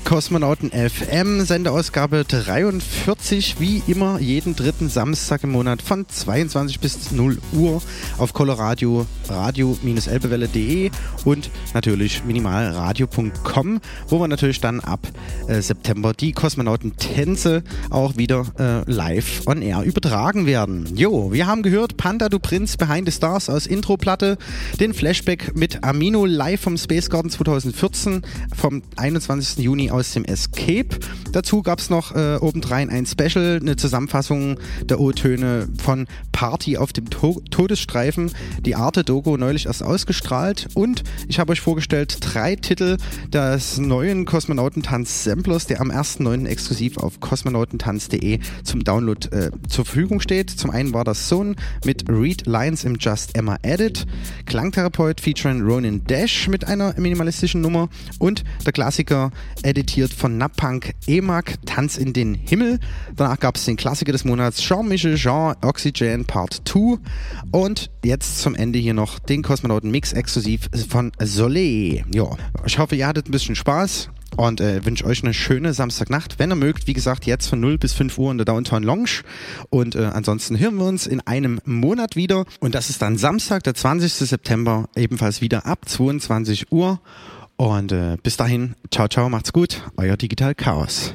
Kosmonauten FM, Sendeausgabe 43, wie immer jeden dritten Samstag im Monat von 22 bis 0 Uhr auf Coloradio, radio-elbewelle.de und natürlich minimalradio.com, wo wir natürlich dann ab äh, September die Kosmonauten-Tänze auch wieder äh, live on air übertragen werden. Jo, wir haben gehört Panda du Prinz Behind the Stars aus Introplatte, den Flashback mit Amino live vom Space Garden 2014 vom 21. Juni aus dem Escape. Dazu gab es noch äh, obendrein ein Special, eine Zusammenfassung der O-Töne von Party auf dem to Todesstreifen, die Arte Dogo neulich erst ausgestrahlt und ich habe euch vorgestellt drei Titel des neuen Kosmonautentanz-Samplers, der am 1.9. exklusiv auf kosmonautentanz.de zum Download äh, zur Verfügung steht. Zum einen war das Zone mit Read Lines im Just Emma Edit, Klangtherapeut featuring Ronin Dash mit einer minimalistischen Nummer und der Klassiker editiert von Napunk Emak Tanz in den Himmel. Danach gab es den Klassiker des Monats Jean-Michel Jean Oxygen Part 2 und jetzt zum Ende hier noch den Kosmonauten Mix exklusiv von Soleil. Ja, ich hoffe, ihr hattet ein bisschen Spaß und äh, wünsche euch eine schöne Samstagnacht. Wenn ihr mögt, wie gesagt, jetzt von 0 bis 5 Uhr in der Downtown Lounge. Und äh, ansonsten hören wir uns in einem Monat wieder. Und das ist dann Samstag, der 20. September, ebenfalls wieder ab 22 Uhr. Und äh, bis dahin, ciao, ciao, macht's gut, euer Digital Chaos.